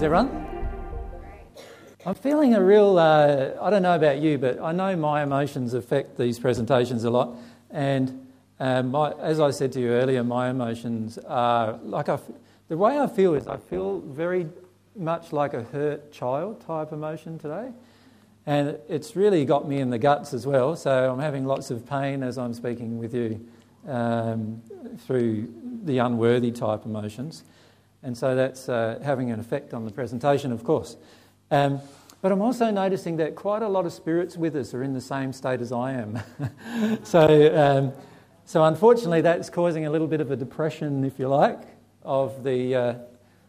How's everyone? I'm feeling a real, uh, I don't know about you, but I know my emotions affect these presentations a lot. And um, my, as I said to you earlier, my emotions are like I, the way I feel is I feel very much like a hurt child type emotion today. And it's really got me in the guts as well. So I'm having lots of pain as I'm speaking with you um, through the unworthy type emotions. And so that's uh, having an effect on the presentation, of course. Um, but I'm also noticing that quite a lot of spirits with us are in the same state as I am. so, um, so unfortunately, that's causing a little bit of a depression, if you like, of, the, uh,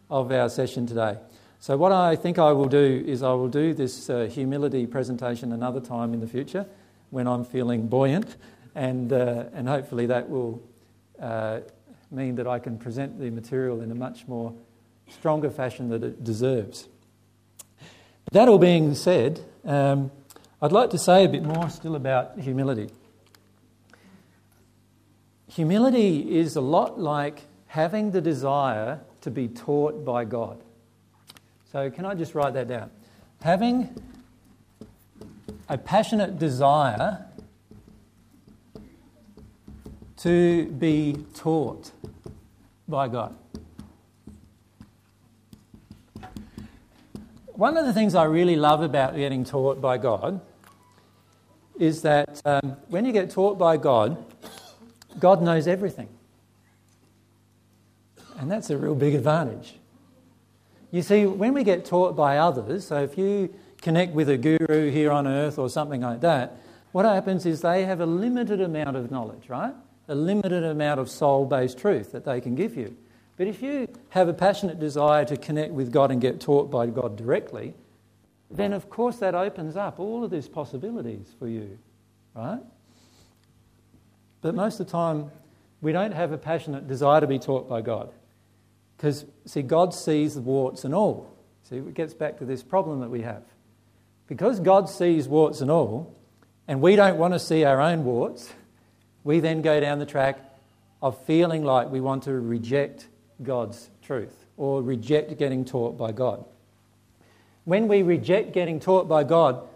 of our session today. So, what I think I will do is I will do this uh, humility presentation another time in the future when I'm feeling buoyant, and, uh, and hopefully that will uh, mean that I can present the material in a much more stronger fashion that it deserves. That all being said, um, I'd like to say a bit more still about humility. Humility is a lot like having the desire to be taught by God. So, can I just write that down? Having a passionate desire to be taught by God. One of the things I really love about getting taught by God is that um, when you get taught by God, God knows everything. And that's a real big advantage. You see, when we get taught by others, so if you connect with a guru here on earth or something like that, what happens is they have a limited amount of knowledge, right? A limited amount of soul based truth that they can give you. But if you have a passionate desire to connect with God and get taught by God directly, then of course that opens up all of these possibilities for you, right? But most of the time, we don't have a passionate desire to be taught by God. Because, see, God sees the warts and all. See, it gets back to this problem that we have. Because God sees warts and all, and we don't want to see our own warts, we then go down the track of feeling like we want to reject God's truth or reject getting taught by God. When we reject getting taught by God,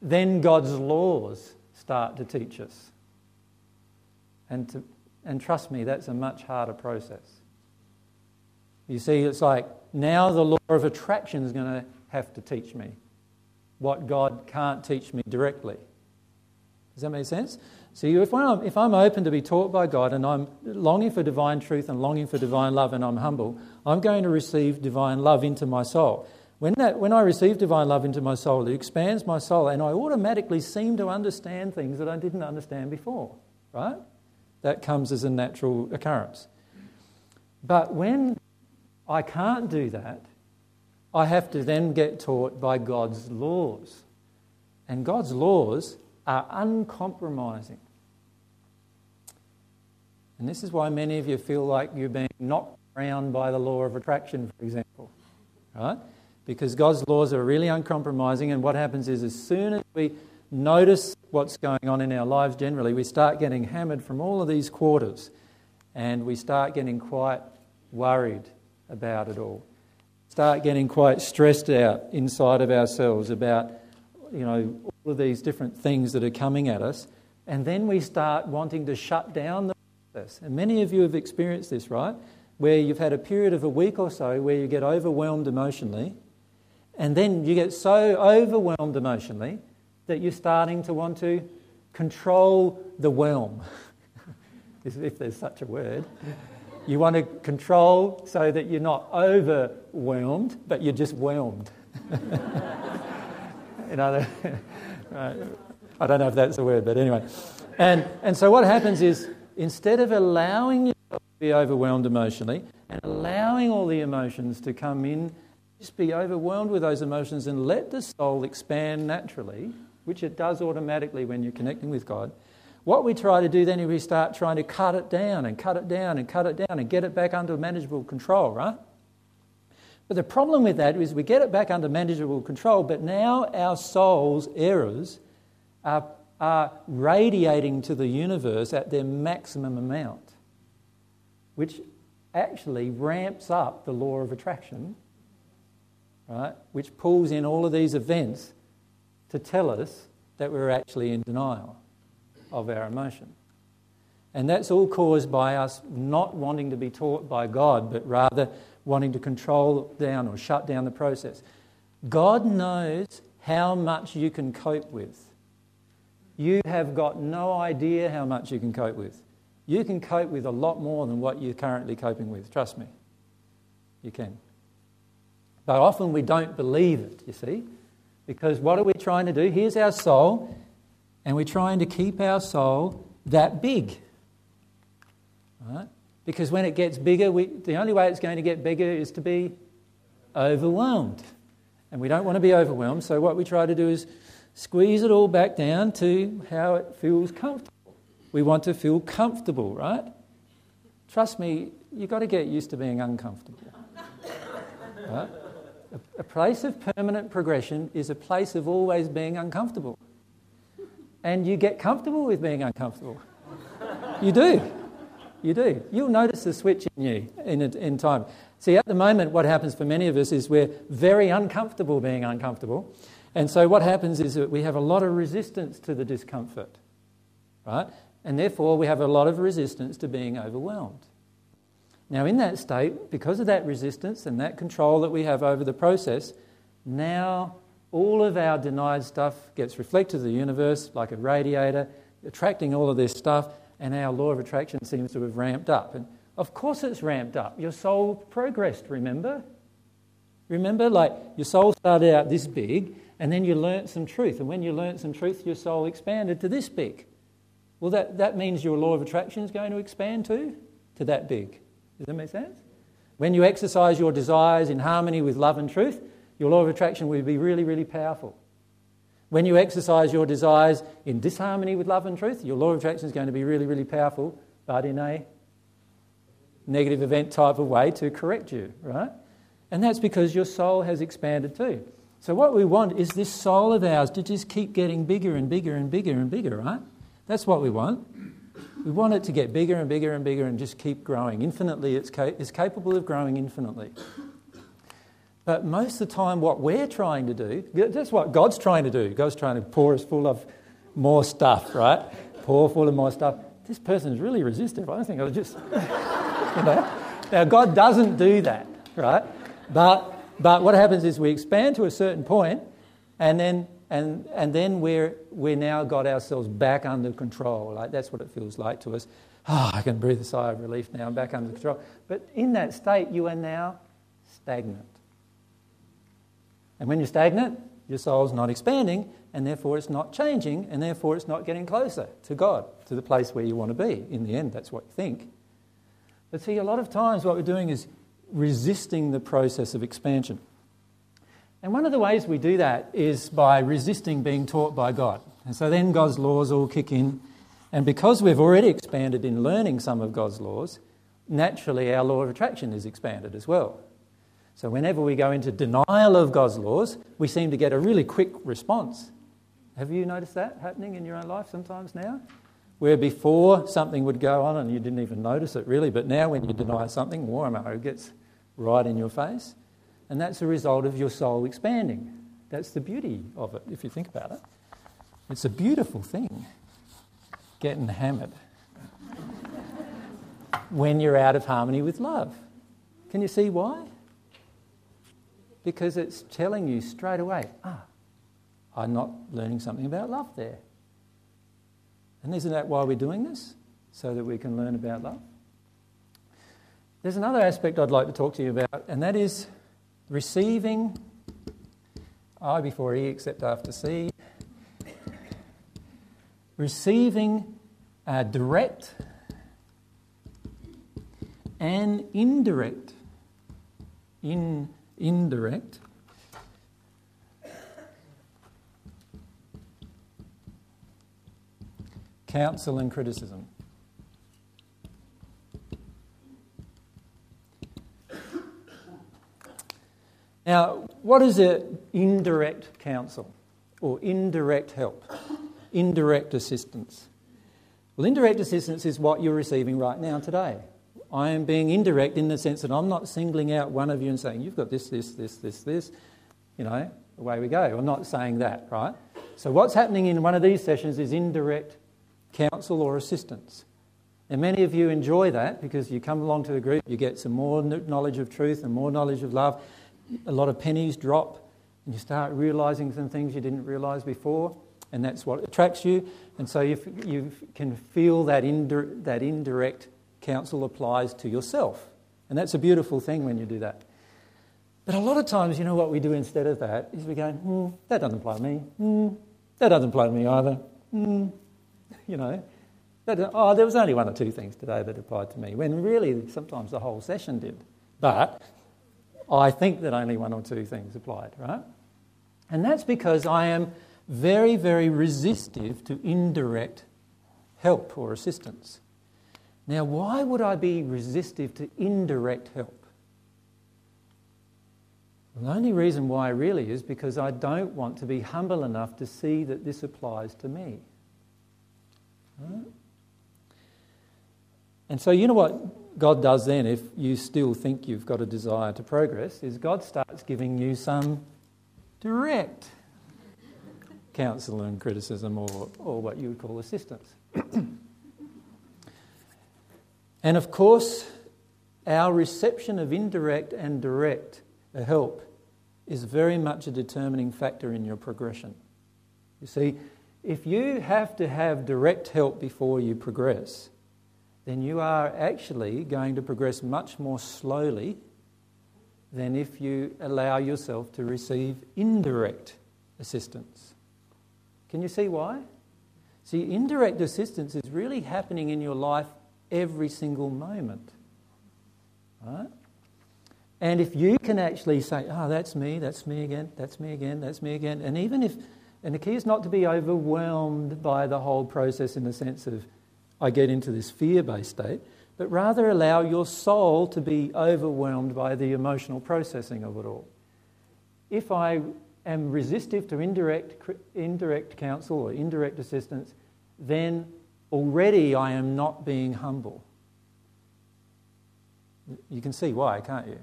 then God's laws start to teach us. And, to, and trust me, that's a much harder process. You see, it's like now the law of attraction is going to have to teach me what God can't teach me directly. Does that make sense? See, if I'm, if I'm open to be taught by God and I'm longing for divine truth and longing for divine love and I'm humble, I'm going to receive divine love into my soul. When, that, when I receive divine love into my soul, it expands my soul and I automatically seem to understand things that I didn't understand before, right? That comes as a natural occurrence. But when I can't do that, I have to then get taught by God's laws. And God's laws are uncompromising. And this is why many of you feel like you're being knocked around by the law of attraction, for example. Right? Because God's laws are really uncompromising, and what happens is as soon as we notice what's going on in our lives generally, we start getting hammered from all of these quarters, and we start getting quite worried about it all. Start getting quite stressed out inside of ourselves about, you know, all of these different things that are coming at us, and then we start wanting to shut down the process. And many of you have experienced this, right? Where you've had a period of a week or so where you get overwhelmed emotionally, and then you get so overwhelmed emotionally that you're starting to want to control the whelm, if there's such a word. You want to control so that you're not overwhelmed, but you're just whelmed. you know, uh, I don't know if that's the word, but anyway. And, and so what happens is instead of allowing yourself to be overwhelmed emotionally and allowing all the emotions to come in, just be overwhelmed with those emotions and let the soul expand naturally, which it does automatically when you're connecting with God. What we try to do then is we start trying to cut it down and cut it down and cut it down and get it back under manageable control, right? But the problem with that is we get it back under manageable control, but now our soul's errors are, are radiating to the universe at their maximum amount, which actually ramps up the law of attraction right, which pulls in all of these events to tell us that we're actually in denial of our emotion. And that's all caused by us not wanting to be taught by God, but rather wanting to control down or shut down the process. God knows how much you can cope with. You have got no idea how much you can cope with. You can cope with a lot more than what you're currently coping with, trust me. You can. But often we don't believe it, you see, because what are we trying to do? Here's our soul, and we're trying to keep our soul that big. Right? Because when it gets bigger, we, the only way it's going to get bigger is to be overwhelmed. And we don't want to be overwhelmed, so what we try to do is squeeze it all back down to how it feels comfortable. We want to feel comfortable, right? Trust me, you've got to get used to being uncomfortable. Right? A, a place of permanent progression is a place of always being uncomfortable. And you get comfortable with being uncomfortable. You do. You do. You'll notice the switch in you in, in time. See, at the moment, what happens for many of us is we're very uncomfortable being uncomfortable. And so what happens is that we have a lot of resistance to the discomfort, right? And therefore, we have a lot of resistance to being overwhelmed. Now, in that state, because of that resistance and that control that we have over the process, now all of our denied stuff gets reflected to the universe like a radiator, attracting all of this stuff, and our law of attraction seems to have ramped up. And of course, it's ramped up. Your soul progressed, remember? Remember, like your soul started out this big, and then you learnt some truth. And when you learnt some truth, your soul expanded to this big. Well, that, that means your law of attraction is going to expand too, to that big. Does that make sense? When you exercise your desires in harmony with love and truth, your law of attraction will be really, really powerful. When you exercise your desires in disharmony with love and truth, your law of attraction is going to be really, really powerful, but in a negative event type of way to correct you, right? And that's because your soul has expanded too. So, what we want is this soul of ours to just keep getting bigger and bigger and bigger and bigger, right? That's what we want. We want it to get bigger and bigger and bigger and just keep growing. Infinitely, it's, ca- it's capable of growing infinitely. But most of the time, what we're trying to do, that's what God's trying to do. God's trying to pour us full of more stuff, right? Pour full of more stuff. This person is really resistive. I don't think I'll just. you know? Now, God doesn't do that, right? But, but what happens is we expand to a certain point, and then and, and then we're, we're now got ourselves back under control. Like that's what it feels like to us. Oh, I can breathe a sigh of relief now. I'm back under control. But in that state, you are now stagnant. And when you're stagnant, your soul's not expanding, and therefore it's not changing, and therefore it's not getting closer to God, to the place where you want to be. In the end, that's what you think. But see, a lot of times what we're doing is resisting the process of expansion. And one of the ways we do that is by resisting being taught by God. And so then God's laws all kick in. And because we've already expanded in learning some of God's laws, naturally our law of attraction is expanded as well. So whenever we go into denial of God's laws, we seem to get a really quick response. Have you noticed that happening in your own life sometimes now? Where before something would go on and you didn't even notice it really, but now when you deny something, it gets right in your face. And that's a result of your soul expanding. That's the beauty of it, if you think about it. It's a beautiful thing, getting hammered when you're out of harmony with love. Can you see why? Because it's telling you straight away, ah, I'm not learning something about love there. And isn't that why we're doing this? So that we can learn about love? There's another aspect I'd like to talk to you about, and that is Receiving, I before E except after C. Receiving uh, direct and indirect. In, indirect. Counsel and criticism. Now, what is an indirect counsel or indirect help? Indirect assistance. Well, indirect assistance is what you're receiving right now today. I am being indirect in the sense that I'm not singling out one of you and saying, You've got this, this, this, this, this, you know, away we go. I'm not saying that, right? So, what's happening in one of these sessions is indirect counsel or assistance. And many of you enjoy that because you come along to the group, you get some more knowledge of truth and more knowledge of love. A lot of pennies drop, and you start realizing some things you didn't realize before, and that's what attracts you. And so you, you can feel that, indir- that indirect counsel applies to yourself. And that's a beautiful thing when you do that. But a lot of times, you know what we do instead of that is we go, hmm, that doesn't apply to me. Hmm, that doesn't apply to me either. Hmm, you know, that, oh, there was only one or two things today that applied to me, when really sometimes the whole session did. But I think that only one or two things applied, right? And that's because I am very, very resistive to indirect help or assistance. Now, why would I be resistive to indirect help? the only reason why really is because I don't want to be humble enough to see that this applies to me. Right? And so, you know what God does then if you still think you've got a desire to progress? Is God starts giving you some direct counsel and criticism or, or what you would call assistance. and of course, our reception of indirect and direct help is very much a determining factor in your progression. You see, if you have to have direct help before you progress, then you are actually going to progress much more slowly than if you allow yourself to receive indirect assistance. Can you see why? See, indirect assistance is really happening in your life every single moment. Right? And if you can actually say, oh, that's me, that's me again, that's me again, that's me again, and even if, and the key is not to be overwhelmed by the whole process in the sense of, I get into this fear based state, but rather allow your soul to be overwhelmed by the emotional processing of it all. If I am resistive to indirect, indirect counsel or indirect assistance, then already I am not being humble. You can see why, can't you?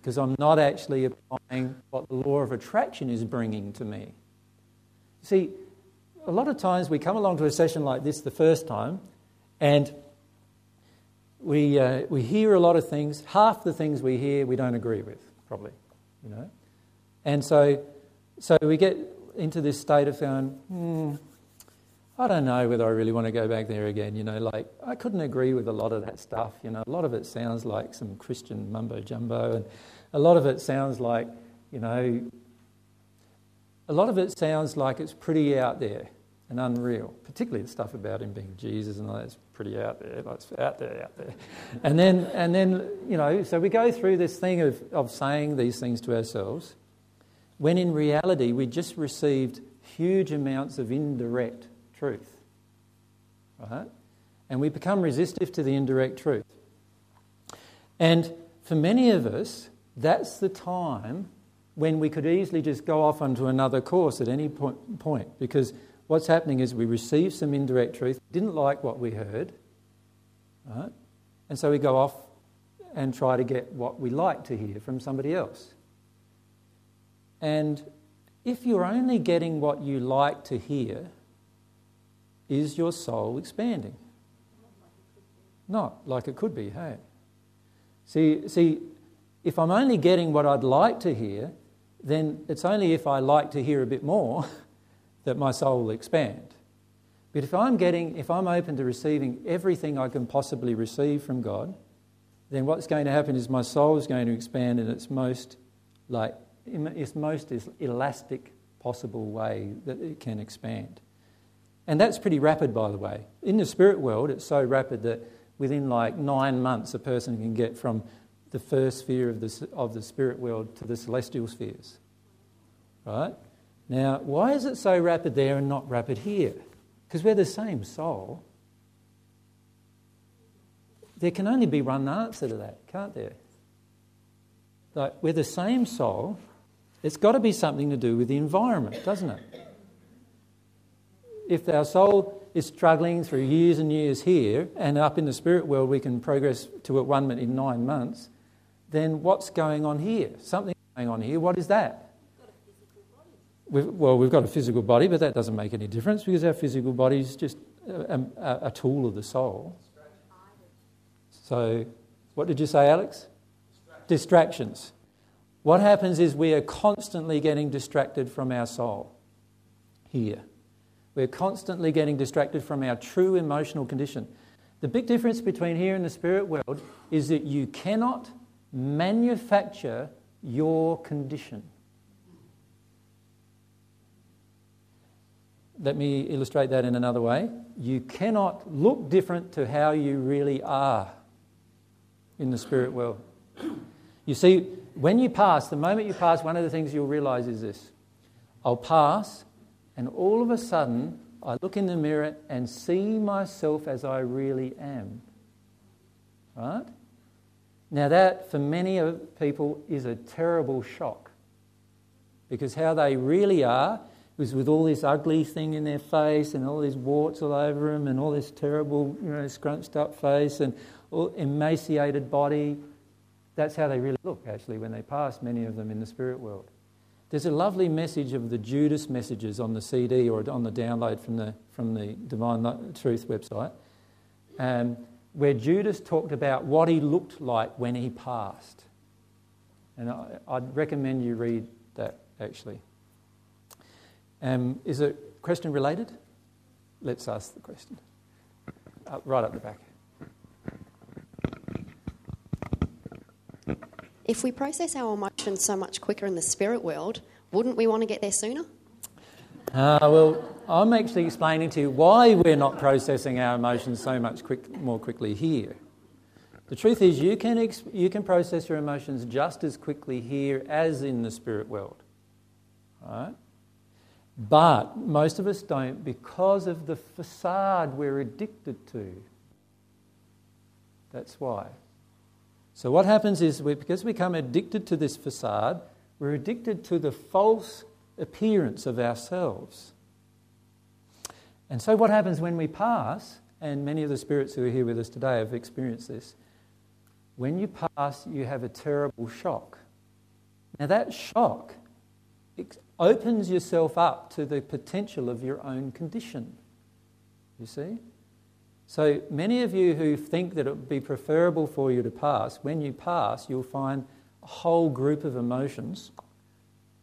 Because I'm not actually applying what the law of attraction is bringing to me. See, a lot of times we come along to a session like this the first time and we, uh, we hear a lot of things. Half the things we hear we don't agree with, probably, you know. And so, so we get into this state of going, hmm, I don't know whether I really want to go back there again. You know, like I couldn't agree with a lot of that stuff. You know, a lot of it sounds like some Christian mumbo jumbo, and a lot of it sounds like, you know, a lot of it sounds like it's pretty out there and unreal, particularly the stuff about him being Jesus and all that's pretty out there. That's out there, out there. And then, and then, you know, so we go through this thing of, of saying these things to ourselves, when in reality we just received huge amounts of indirect truth, right? And we become resistive to the indirect truth. And for many of us, that's the time when we could easily just go off onto another course at any point because what's happening is we receive some indirect truth, didn't like what we heard, right? And so we go off and try to get what we like to hear from somebody else. And if you're only getting what you like to hear, is your soul expanding? Not like it could be, hey. See, see, if I'm only getting what I'd like to hear, then it's only if I like to hear a bit more that my soul will expand. But if I'm getting, if I'm open to receiving everything I can possibly receive from God, then what's going to happen is my soul is going to expand in its most, like, its most elastic possible way that it can expand. And that's pretty rapid, by the way. In the spirit world, it's so rapid that within like nine months, a person can get from the first sphere of the, of the spirit world to the celestial spheres. Right? Now, why is it so rapid there and not rapid here? Because we're the same soul. There can only be one answer to that, can't there? Like, we're the same soul. It's got to be something to do with the environment, doesn't it? If our soul is struggling through years and years here, and up in the spirit world we can progress to at one in nine months, then what's going on here? Something going on here. What is that? we've, well, we've got a physical body, but that doesn't make any difference because our physical body is just a, a, a tool of the soul. So, what did you say, Alex? Distractions. Distractions. What happens is we are constantly getting distracted from our soul here. We're constantly getting distracted from our true emotional condition. The big difference between here and the spirit world is that you cannot manufacture your condition. Let me illustrate that in another way. You cannot look different to how you really are in the spirit world. You see, when you pass, the moment you pass, one of the things you'll realize is this I'll pass, and all of a sudden, I look in the mirror and see myself as I really am. Right? Now, that for many people is a terrible shock because how they really are is with all this ugly thing in their face and all these warts all over them and all this terrible, you know, scrunched up face and emaciated body. That's how they really look, actually, when they pass, many of them in the spirit world. There's a lovely message of the Judas messages on the CD or on the download from the, from the Divine Truth website, um, where Judas talked about what he looked like when he passed. And I, would recommend you read that actually. Um, is a question related? Let's ask the question. Uh, right up the back. If we process our emotions so much quicker in the spirit world, wouldn't we want to get there sooner? Uh, well, I'm actually explaining to you why we're not processing our emotions so much quick, more quickly here. The truth is, you can, ex- you can process your emotions just as quickly here as in the spirit world. Right? But most of us don't because of the facade we're addicted to. That's why. So, what happens is we, because we become addicted to this facade, we're addicted to the false appearance of ourselves. And so, what happens when we pass, and many of the spirits who are here with us today have experienced this, when you pass, you have a terrible shock. Now, that shock opens yourself up to the potential of your own condition. You see? So many of you who think that it would be preferable for you to pass, when you pass, you'll find a whole group of emotions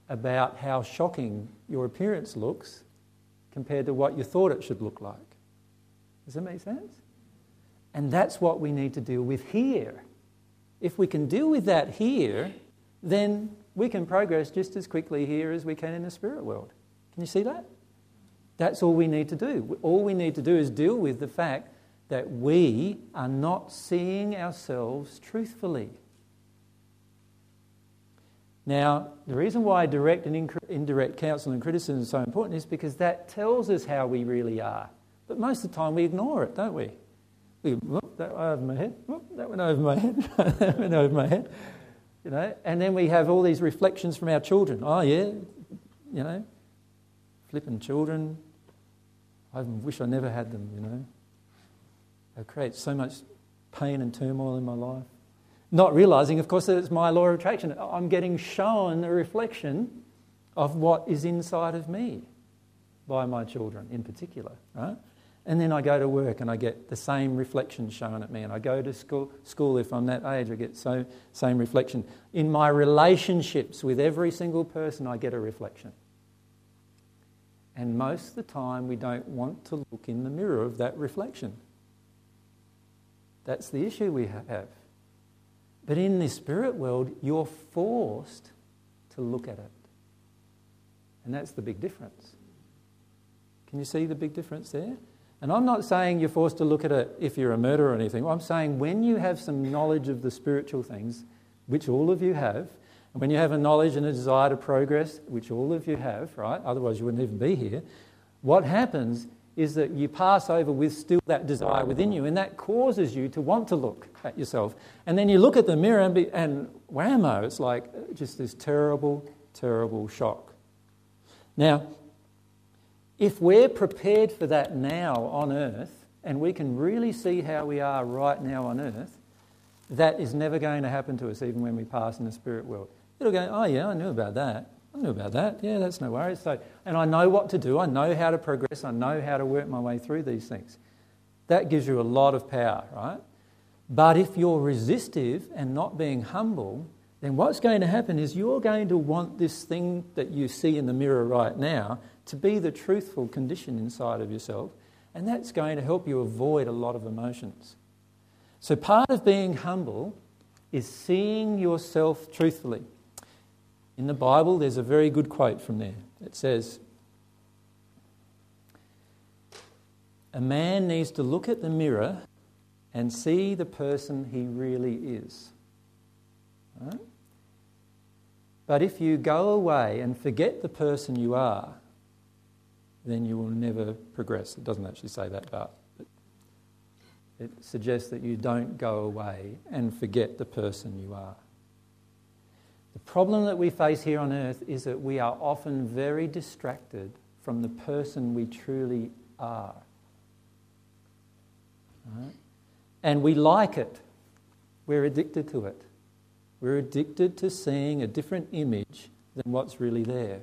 about how shocking your appearance looks compared to what you thought it should look like. Does that make sense? And that's what we need to deal with here. If we can deal with that here, then we can progress just as quickly here as we can in the spirit world. Can you see that? That's all we need to do. All we need to do is deal with the fact that we are not seeing ourselves truthfully. Now, the reason why direct and indirect counsel and criticism is so important is because that tells us how we really are. But most of the time we ignore it, don't we? We whoop, that went over my head, whoop, that went over my head, that went over my head. You know, and then we have all these reflections from our children. Oh yeah, you know, flipping children. I wish I never had them, you know. It creates so much pain and turmoil in my life. Not realizing, of course, that it's my law of attraction. I'm getting shown a reflection of what is inside of me by my children in particular, right? And then I go to work and I get the same reflection shown at me. And I go to school, school if I'm that age, I get so same reflection. In my relationships with every single person, I get a reflection. And most of the time, we don't want to look in the mirror of that reflection. That's the issue we have. But in the spirit world, you're forced to look at it. And that's the big difference. Can you see the big difference there? And I'm not saying you're forced to look at it if you're a murderer or anything. I'm saying when you have some knowledge of the spiritual things, which all of you have, and when you have a knowledge and a desire to progress, which all of you have, right? Otherwise, you wouldn't even be here. What happens is that you pass over with still that desire within you, and that causes you to want to look at yourself. And then you look at the mirror, and, be, and whammo, it's like just this terrible, terrible shock. Now, if we're prepared for that now on earth, and we can really see how we are right now on earth, that is never going to happen to us even when we pass in the spirit world. It'll go, oh yeah, I knew about that. I knew about that. Yeah, that's no worries. So, and I know what to do. I know how to progress. I know how to work my way through these things. That gives you a lot of power, right? But if you're resistive and not being humble, then what's going to happen is you're going to want this thing that you see in the mirror right now to be the truthful condition inside of yourself, and that's going to help you avoid a lot of emotions. So, part of being humble is seeing yourself truthfully. In the Bible, there's a very good quote from there. It says, A man needs to look at the mirror and see the person he really is. Right? But if you go away and forget the person you are, then you will never progress. It doesn't actually say that, but it suggests that you don't go away and forget the person you are. The problem that we face here on earth is that we are often very distracted from the person we truly are. Right? And we like it. We're addicted to it. We're addicted to seeing a different image than what's really there.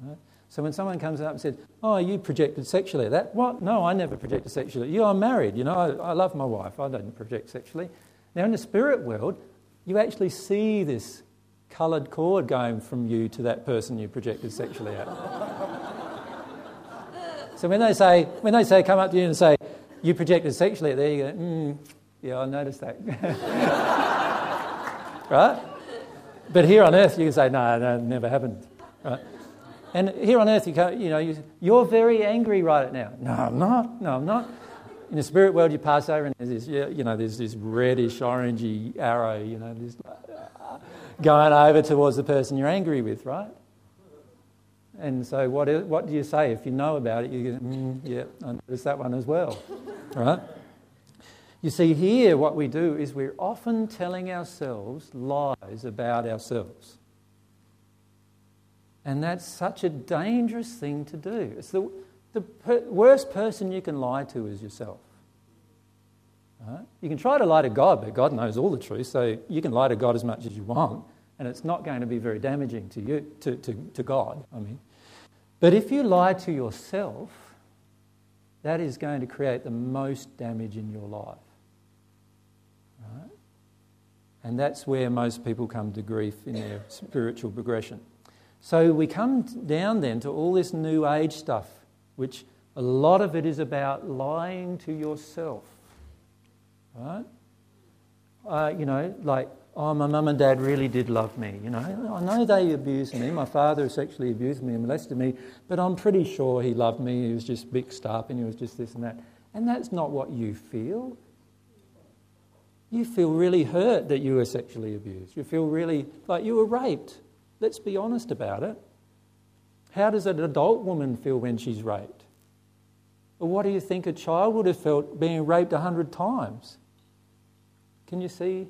Right? So when someone comes up and says, Oh, you projected sexually. That, what? No, I never projected sexually. You, I'm married. You know, I, I love my wife. I don't project sexually. Now, in the spirit world, you actually see this coloured cord going from you to that person you projected sexually at. so when they say, when they say, come up to you and say, you projected sexually, at there you go, mm, yeah, I noticed that. right? But here on earth, you can say, no, no, it never happened. Right? And here on earth, you, can't, you know, you, are very angry right now. No, I'm not. No, I'm not. In the spirit world, you pass over and there's this, you know, there's this reddish, orangey arrow, you know, this, going over towards the person you're angry with, right? And so, what, what do you say? If you know about it, you go, mm, yeah, I noticed that one as well, right? You see, here what we do is we're often telling ourselves lies about ourselves. And that's such a dangerous thing to do. It's the, the per- worst person you can lie to is yourself. Right? You can try to lie to God, but God knows all the truth, so you can lie to God as much as you want, and it's not going to be very damaging to you, to, to, to God, I mean. But if you lie to yourself, that is going to create the most damage in your life. Right? And that's where most people come to grief in their spiritual progression. So we come down then to all this New Age stuff, which a lot of it is about lying to yourself. Right? Uh, you know, like, oh, my mum and dad really did love me. You know, I know they abused me. My father sexually abused me and molested me, but I'm pretty sure he loved me. He was just mixed up and he was just this and that. And that's not what you feel. You feel really hurt that you were sexually abused. You feel really like you were raped. Let's be honest about it. How does an adult woman feel when she's raped? Or what do you think a child would have felt being raped a hundred times? Can you see?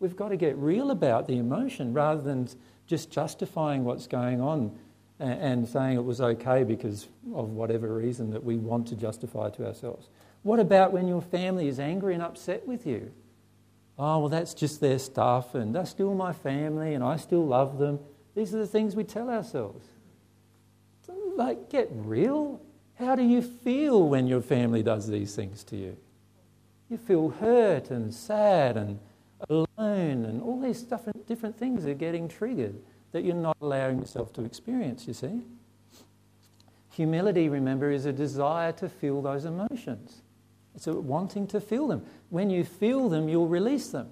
We've got to get real about the emotion rather than just justifying what's going on and saying it was okay because of whatever reason that we want to justify to ourselves. What about when your family is angry and upset with you? Oh, well, that's just their stuff, and they're still my family, and I still love them. These are the things we tell ourselves. Like, get real. How do you feel when your family does these things to you? You feel hurt and sad and alone, and all these different, different things are getting triggered that you're not allowing yourself to experience, you see. Humility, remember, is a desire to feel those emotions. It's a wanting to feel them. When you feel them, you'll release them.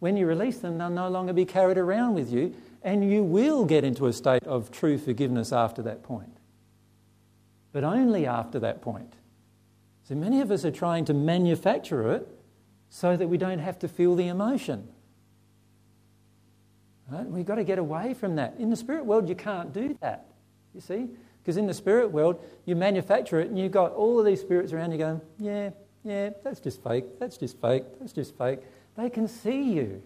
When you release them, they'll no longer be carried around with you and you will get into a state of true forgiveness after that point. But only after that point. So many of us are trying to manufacture it so that we don't have to feel the emotion. Right? We've got to get away from that. In the spirit world, you can't do that. You see? Because in the spirit world, you manufacture it and you've got all of these spirits around you going, yeah, yeah, that's just fake, that's just fake, that's just fake. They can see you.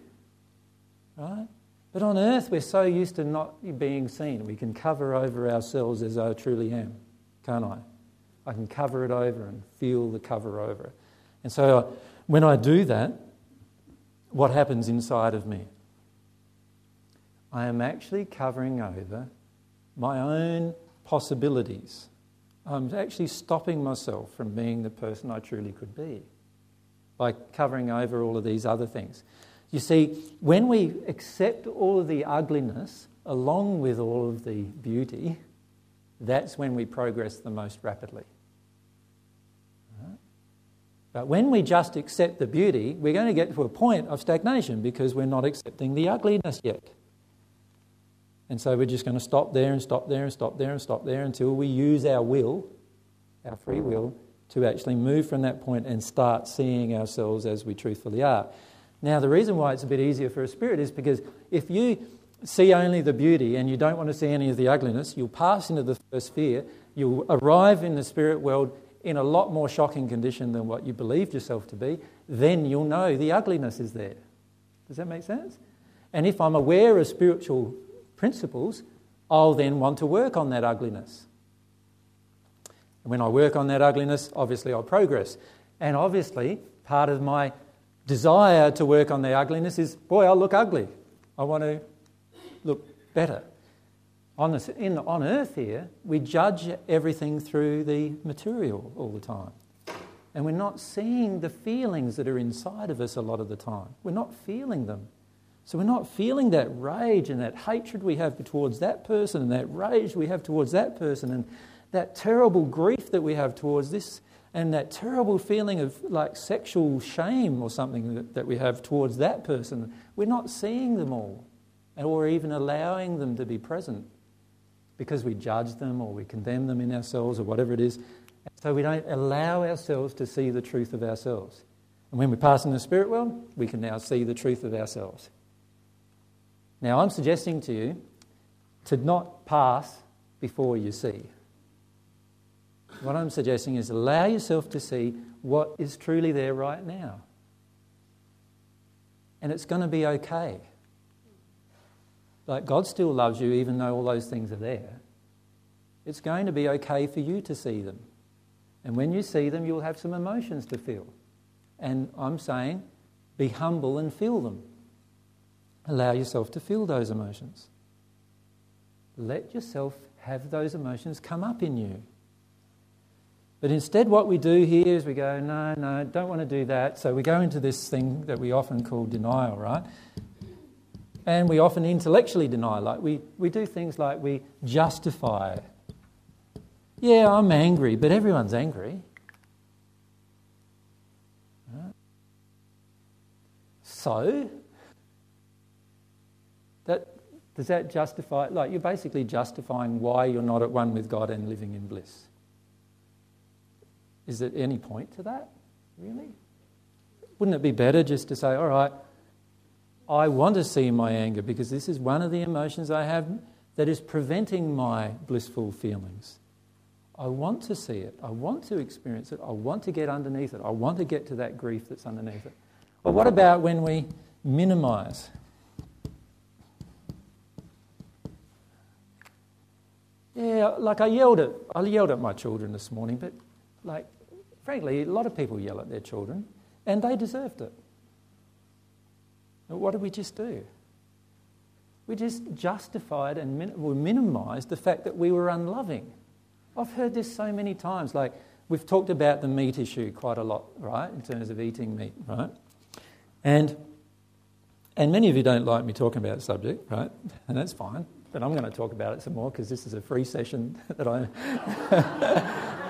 Right? But on earth, we're so used to not being seen. We can cover over ourselves as I truly am, can't I? I can cover it over and feel the cover over. And so uh, when I do that, what happens inside of me? I am actually covering over my own possibilities. I'm actually stopping myself from being the person I truly could be by covering over all of these other things. You see, when we accept all of the ugliness along with all of the beauty, that's when we progress the most rapidly. But when we just accept the beauty, we're going to get to a point of stagnation because we're not accepting the ugliness yet. And so we're just going to stop there and stop there and stop there and stop there until we use our will, our free will, to actually move from that point and start seeing ourselves as we truthfully are. Now, the reason why it's a bit easier for a spirit is because if you see only the beauty and you don't want to see any of the ugliness, you'll pass into the first sphere, you'll arrive in the spirit world in a lot more shocking condition than what you believed yourself to be, then you'll know the ugliness is there. Does that make sense? And if I'm aware of spiritual principles, I'll then want to work on that ugliness. And when I work on that ugliness, obviously I'll progress. And obviously, part of my desire to work on the ugliness is boy, I'll look ugly. I want to look better on, this, in, on earth here, we judge everything through the material all the time. And we're not seeing the feelings that are inside of us a lot of the time. We're not feeling them. So we're not feeling that rage and that hatred we have towards that person and that rage we have towards that person and that terrible grief that we have towards this and that terrible feeling of like sexual shame or something that, that we have towards that person. We're not seeing them all or even allowing them to be present because we judge them or we condemn them in ourselves or whatever it is. So we don't allow ourselves to see the truth of ourselves. And when we pass in the spirit world, we can now see the truth of ourselves. Now, I'm suggesting to you to not pass before you see. What I'm suggesting is allow yourself to see what is truly there right now. And it's going to be okay. Like God still loves you even though all those things are there. It's going to be okay for you to see them. And when you see them, you'll have some emotions to feel. And I'm saying, be humble and feel them. Allow yourself to feel those emotions. Let yourself have those emotions come up in you. But instead, what we do here is we go, no, no, don't want to do that. So we go into this thing that we often call denial, right? And we often intellectually deny, like we, we do things like we justify. Yeah, I'm angry, but everyone's angry. So, that, does that justify, like you're basically justifying why you're not at one with God and living in bliss? Is there any point to that, really? Wouldn't it be better just to say, all right, I want to see my anger because this is one of the emotions I have that is preventing my blissful feelings. I want to see it. I want to experience it. I want to get underneath it. I want to get to that grief that's underneath it. But what about when we minimize? Yeah, like I yelled at I yelled at my children this morning, but like frankly, a lot of people yell at their children, and they deserved it. What did we just do? We just justified and min- we minimized the fact that we were unloving. I've heard this so many times. Like, we've talked about the meat issue quite a lot, right, in terms of eating meat, right? And, and many of you don't like me talking about the subject, right? And that's fine. But I'm going to talk about it some more because this is a free session that I.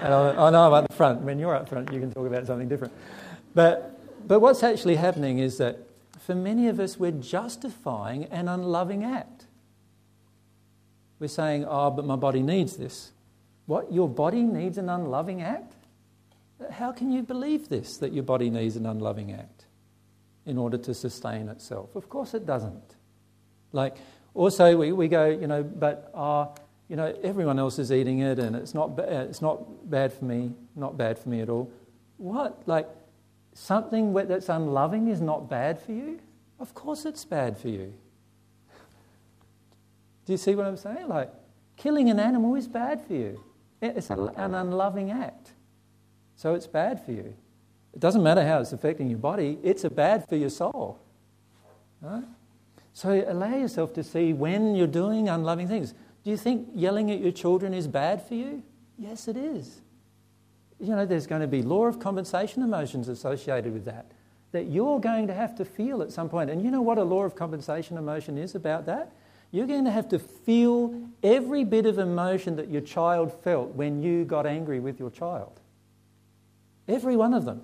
and I, I know I'm the front. When you're up front, you can talk about something different. But, but what's actually happening is that for many of us, we're justifying an unloving act. We're saying, oh, but my body needs this. What? Your body needs an unloving act? How can you believe this, that your body needs an unloving act in order to sustain itself? Of course it doesn't. Like, also, we, we go, you know, but, uh, you know, everyone else is eating it and it's not, ba- it's not bad for me, not bad for me at all. What? Like, something that's unloving is not bad for you? Of course it's bad for you. Do you see what I'm saying? Like, killing an animal is bad for you. It's an unloving act. So it's bad for you. It doesn't matter how it's affecting your body, it's a bad for your soul. Right? So allow yourself to see when you're doing unloving things. Do you think yelling at your children is bad for you? Yes, it is. You know, there's going to be law of compensation emotions associated with that that you're going to have to feel at some point. And you know what a law of compensation emotion is about that? You're going to have to feel every bit of emotion that your child felt when you got angry with your child. Every one of them.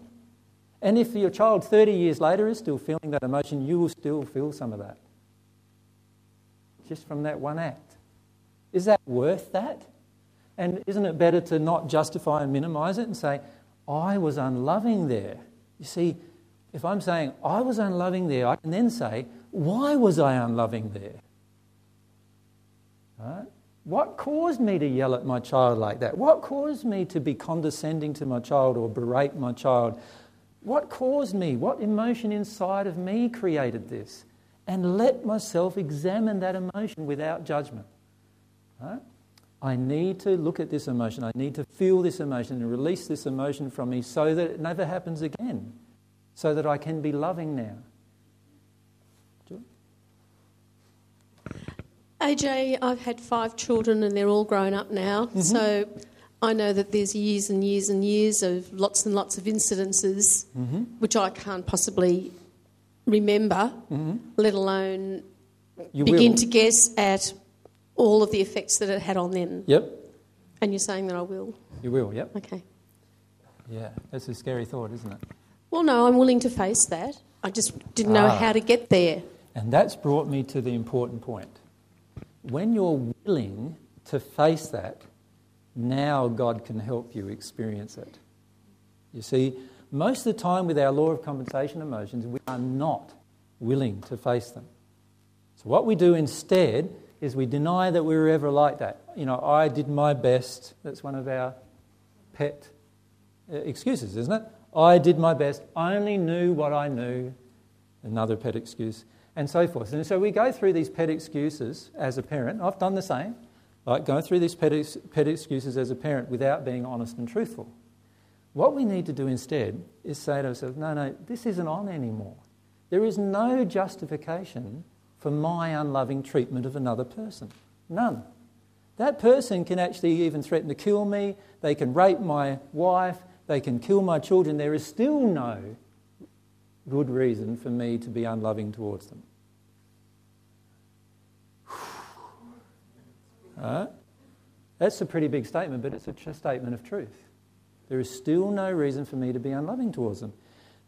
And if your child 30 years later is still feeling that emotion, you will still feel some of that. Just from that one act. Is that worth that? And isn't it better to not justify and minimize it and say, I was unloving there? You see, if I'm saying I was unloving there, I can then say, why was I unloving there? Right? What caused me to yell at my child like that? What caused me to be condescending to my child or berate my child? What caused me? What emotion inside of me created this? And let myself examine that emotion without judgment. Right? I need to look at this emotion. I need to feel this emotion and release this emotion from me so that it never happens again so that I can be loving now. AJ, I've had five children and they're all grown up now, mm-hmm. so I know that there's years and years and years of lots and lots of incidences mm-hmm. which I can't possibly remember, mm-hmm. let alone you begin will. to guess at all of the effects that it had on them. Yep. And you're saying that I will? You will, yep. Okay. Yeah, that's a scary thought, isn't it? Well, no, I'm willing to face that. I just didn't know ah. how to get there. And that's brought me to the important point. When you're willing to face that, now God can help you experience it. You see, most of the time with our law of compensation emotions, we are not willing to face them. So, what we do instead is we deny that we were ever like that. You know, I did my best. That's one of our pet uh, excuses, isn't it? I did my best, I only knew what I knew, another pet excuse, and so forth. And so we go through these pet excuses as a parent. I've done the same, like going through these pet, ex- pet excuses as a parent without being honest and truthful. What we need to do instead is say to ourselves, no, no, this isn't on anymore. There is no justification for my unloving treatment of another person. None. That person can actually even threaten to kill me, they can rape my wife, they can kill my children, there is still no good reason for me to be unloving towards them. Uh, that's a pretty big statement, but it's a statement of truth. There is still no reason for me to be unloving towards them.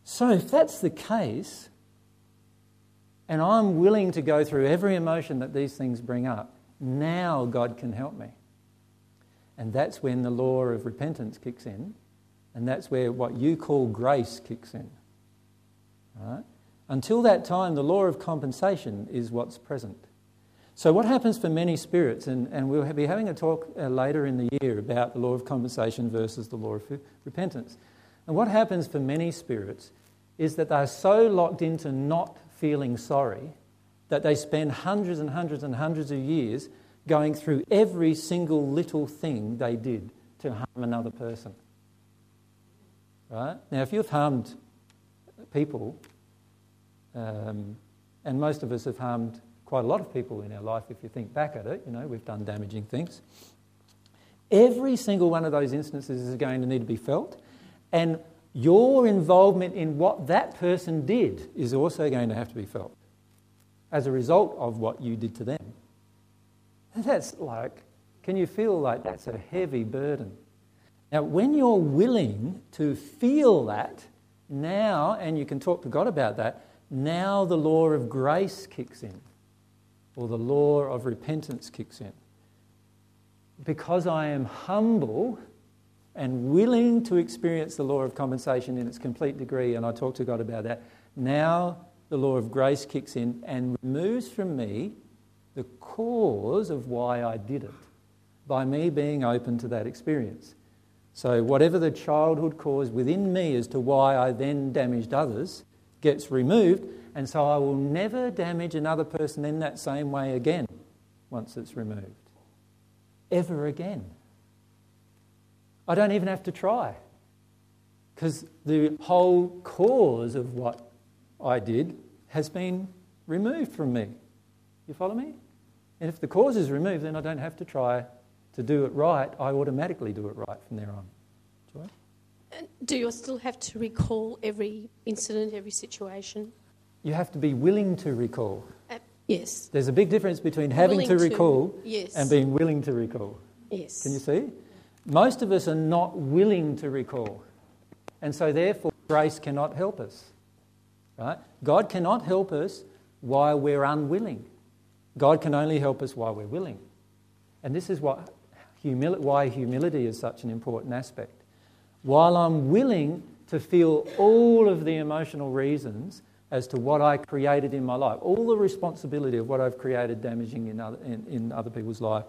So, if that's the case, and I'm willing to go through every emotion that these things bring up, now God can help me. And that's when the law of repentance kicks in and that's where what you call grace kicks in. Until that time, the law of compensation is what's present. So, what happens for many spirits, and, and we'll be having a talk uh, later in the year about the law of compensation versus the law of repentance. And what happens for many spirits is that they're so locked into not feeling sorry that they spend hundreds and hundreds and hundreds of years going through every single little thing they did to harm another person. Right? Now, if you've harmed people, um, and most of us have harmed quite a lot of people in our life if you think back at it, you know, we've done damaging things. Every single one of those instances is going to need to be felt, and your involvement in what that person did is also going to have to be felt as a result of what you did to them. That's like, can you feel like that's a heavy burden? Now, when you're willing to feel that now, and you can talk to God about that, now the law of grace kicks in, or the law of repentance kicks in. Because I am humble and willing to experience the law of compensation in its complete degree, and I talk to God about that, now the law of grace kicks in and removes from me the cause of why I did it by me being open to that experience. So, whatever the childhood cause within me as to why I then damaged others gets removed, and so I will never damage another person in that same way again once it's removed. Ever again. I don't even have to try because the whole cause of what I did has been removed from me. You follow me? And if the cause is removed, then I don't have to try to do it right. I automatically do it right from there on. Joy? Do you still have to recall every incident, every situation? You have to be willing to recall. Uh, yes. There's a big difference between having Willing to to, recall yes. and being willing to recall. Yes. Can you see? Most of us are not willing to recall. And so, therefore, grace cannot help us. Right? God cannot help us while we're unwilling. God can only help us while we're willing. And this is what humili- why humility is such an important aspect. While I'm willing to feel all of the emotional reasons as to what I created in my life, all the responsibility of what I've created damaging in other, in, in other people's life,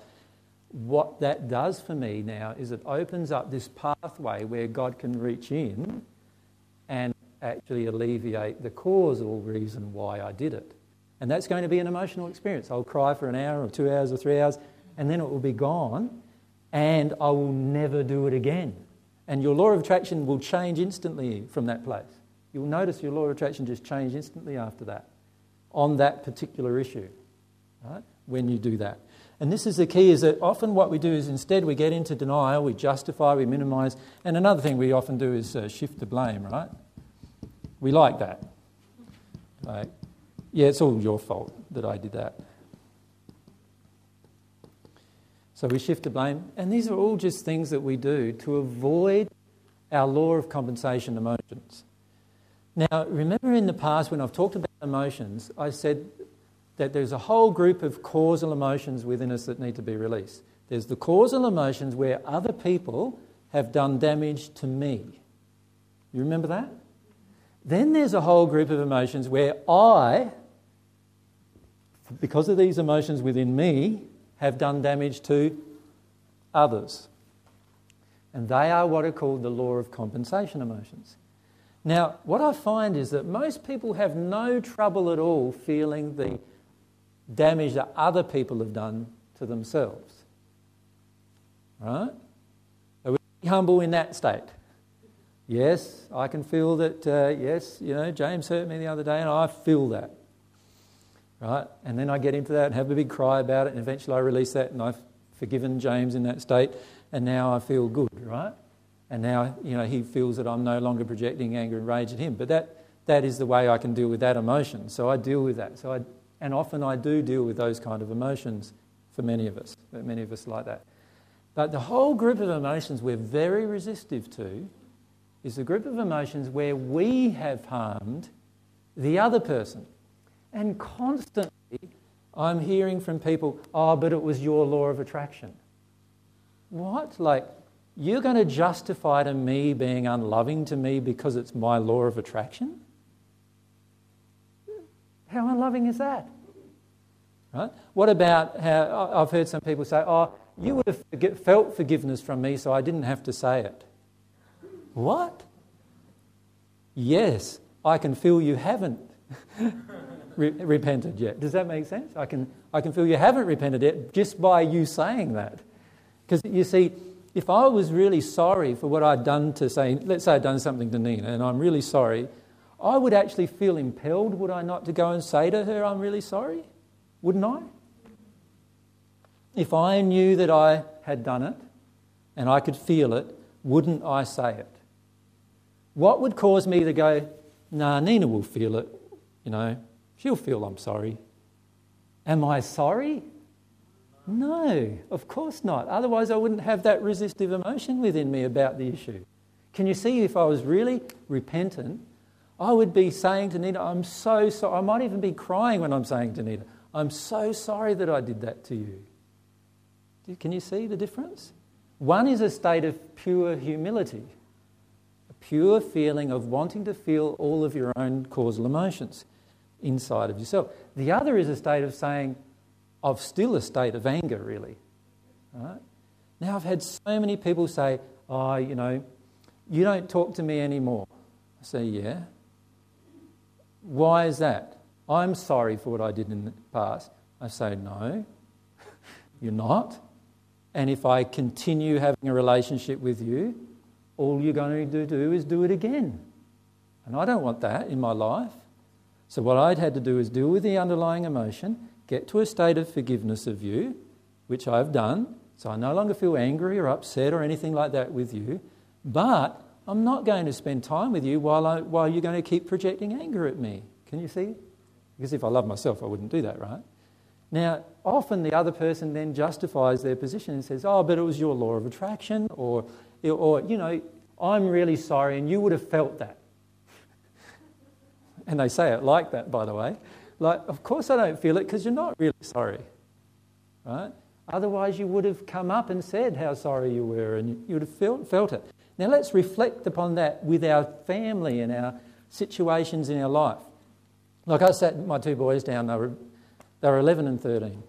what that does for me now is it opens up this pathway where God can reach in and actually alleviate the causal reason why I did it. And that's going to be an emotional experience. I'll cry for an hour or two hours or three hours, and then it will be gone, and I will never do it again. And your law of attraction will change instantly from that place. You'll notice your law of attraction just change instantly after that on that particular issue, right? When you do that. And this is the key is that often what we do is instead we get into denial, we justify, we minimize. And another thing we often do is uh, shift the blame, right? We like that. Like, yeah, it's all your fault that I did that. So we shift the blame. And these are all just things that we do to avoid our law of compensation emotions. Now, remember in the past when I've talked about emotions, I said that there's a whole group of causal emotions within us that need to be released. There's the causal emotions where other people have done damage to me. You remember that? Then there's a whole group of emotions where I, because of these emotions within me, have done damage to others. And they are what are called the law of compensation emotions. Now, what I find is that most people have no trouble at all feeling the damage that other people have done to themselves. Right? Are we humble in that state? Yes, I can feel that, uh, yes, you know, James hurt me the other day and I feel that. Right? And then I get into that and have a big cry about it and eventually I release that and I've forgiven James in that state and now I feel good, right? And now, you know, he feels that I'm no longer projecting anger and rage at him. But that, that is the way I can deal with that emotion. So I deal with that. So I, and often I do deal with those kind of emotions for many of us. Many of us like that. But the whole group of emotions we're very resistive to is the group of emotions where we have harmed the other person. And constantly I'm hearing from people, oh, but it was your law of attraction. What? Like, you're going to justify to me being unloving to me because it's my law of attraction? How unloving is that? Right? What about how I've heard some people say, oh, you would have felt forgiveness from me, so I didn't have to say it. What? Yes, I can feel you haven't re- repented yet. Does that make sense? I can, I can feel you haven't repented yet just by you saying that. Because you see, if I was really sorry for what I'd done to say, let's say I'd done something to Nina and I'm really sorry, I would actually feel impelled, would I not, to go and say to her, I'm really sorry? Wouldn't I? If I knew that I had done it and I could feel it, wouldn't I say it? What would cause me to go, nah, Nina will feel it, you know, she'll feel I'm sorry. Am I sorry? No, of course not. Otherwise, I wouldn't have that resistive emotion within me about the issue. Can you see if I was really repentant, I would be saying to Nina, I'm so sorry. I might even be crying when I'm saying to Nina, I'm so sorry that I did that to you. Can you see the difference? One is a state of pure humility, a pure feeling of wanting to feel all of your own causal emotions inside of yourself. The other is a state of saying, of still a state of anger, really. Right? Now, I've had so many people say, Oh, you know, you don't talk to me anymore. I say, Yeah. Why is that? I'm sorry for what I did in the past. I say, No, you're not. And if I continue having a relationship with you, all you're going to do is do it again. And I don't want that in my life. So, what I'd had to do is deal with the underlying emotion, get to a state of forgiveness of you, which I've done, so I no longer feel angry or upset or anything like that with you, but I'm not going to spend time with you while, I, while you're going to keep projecting anger at me. Can you see? Because if I love myself, I wouldn't do that, right? Now, often the other person then justifies their position and says, Oh, but it was your law of attraction, or, or you know, I'm really sorry, and you would have felt that. and they say it like that, by the way. Like, of course I don't feel it because you're not really sorry, right? Otherwise, you would have come up and said how sorry you were and you would have felt, felt it. Now, let's reflect upon that with our family and our situations in our life. Like I sat my two boys down, they were, they were 11 and 13.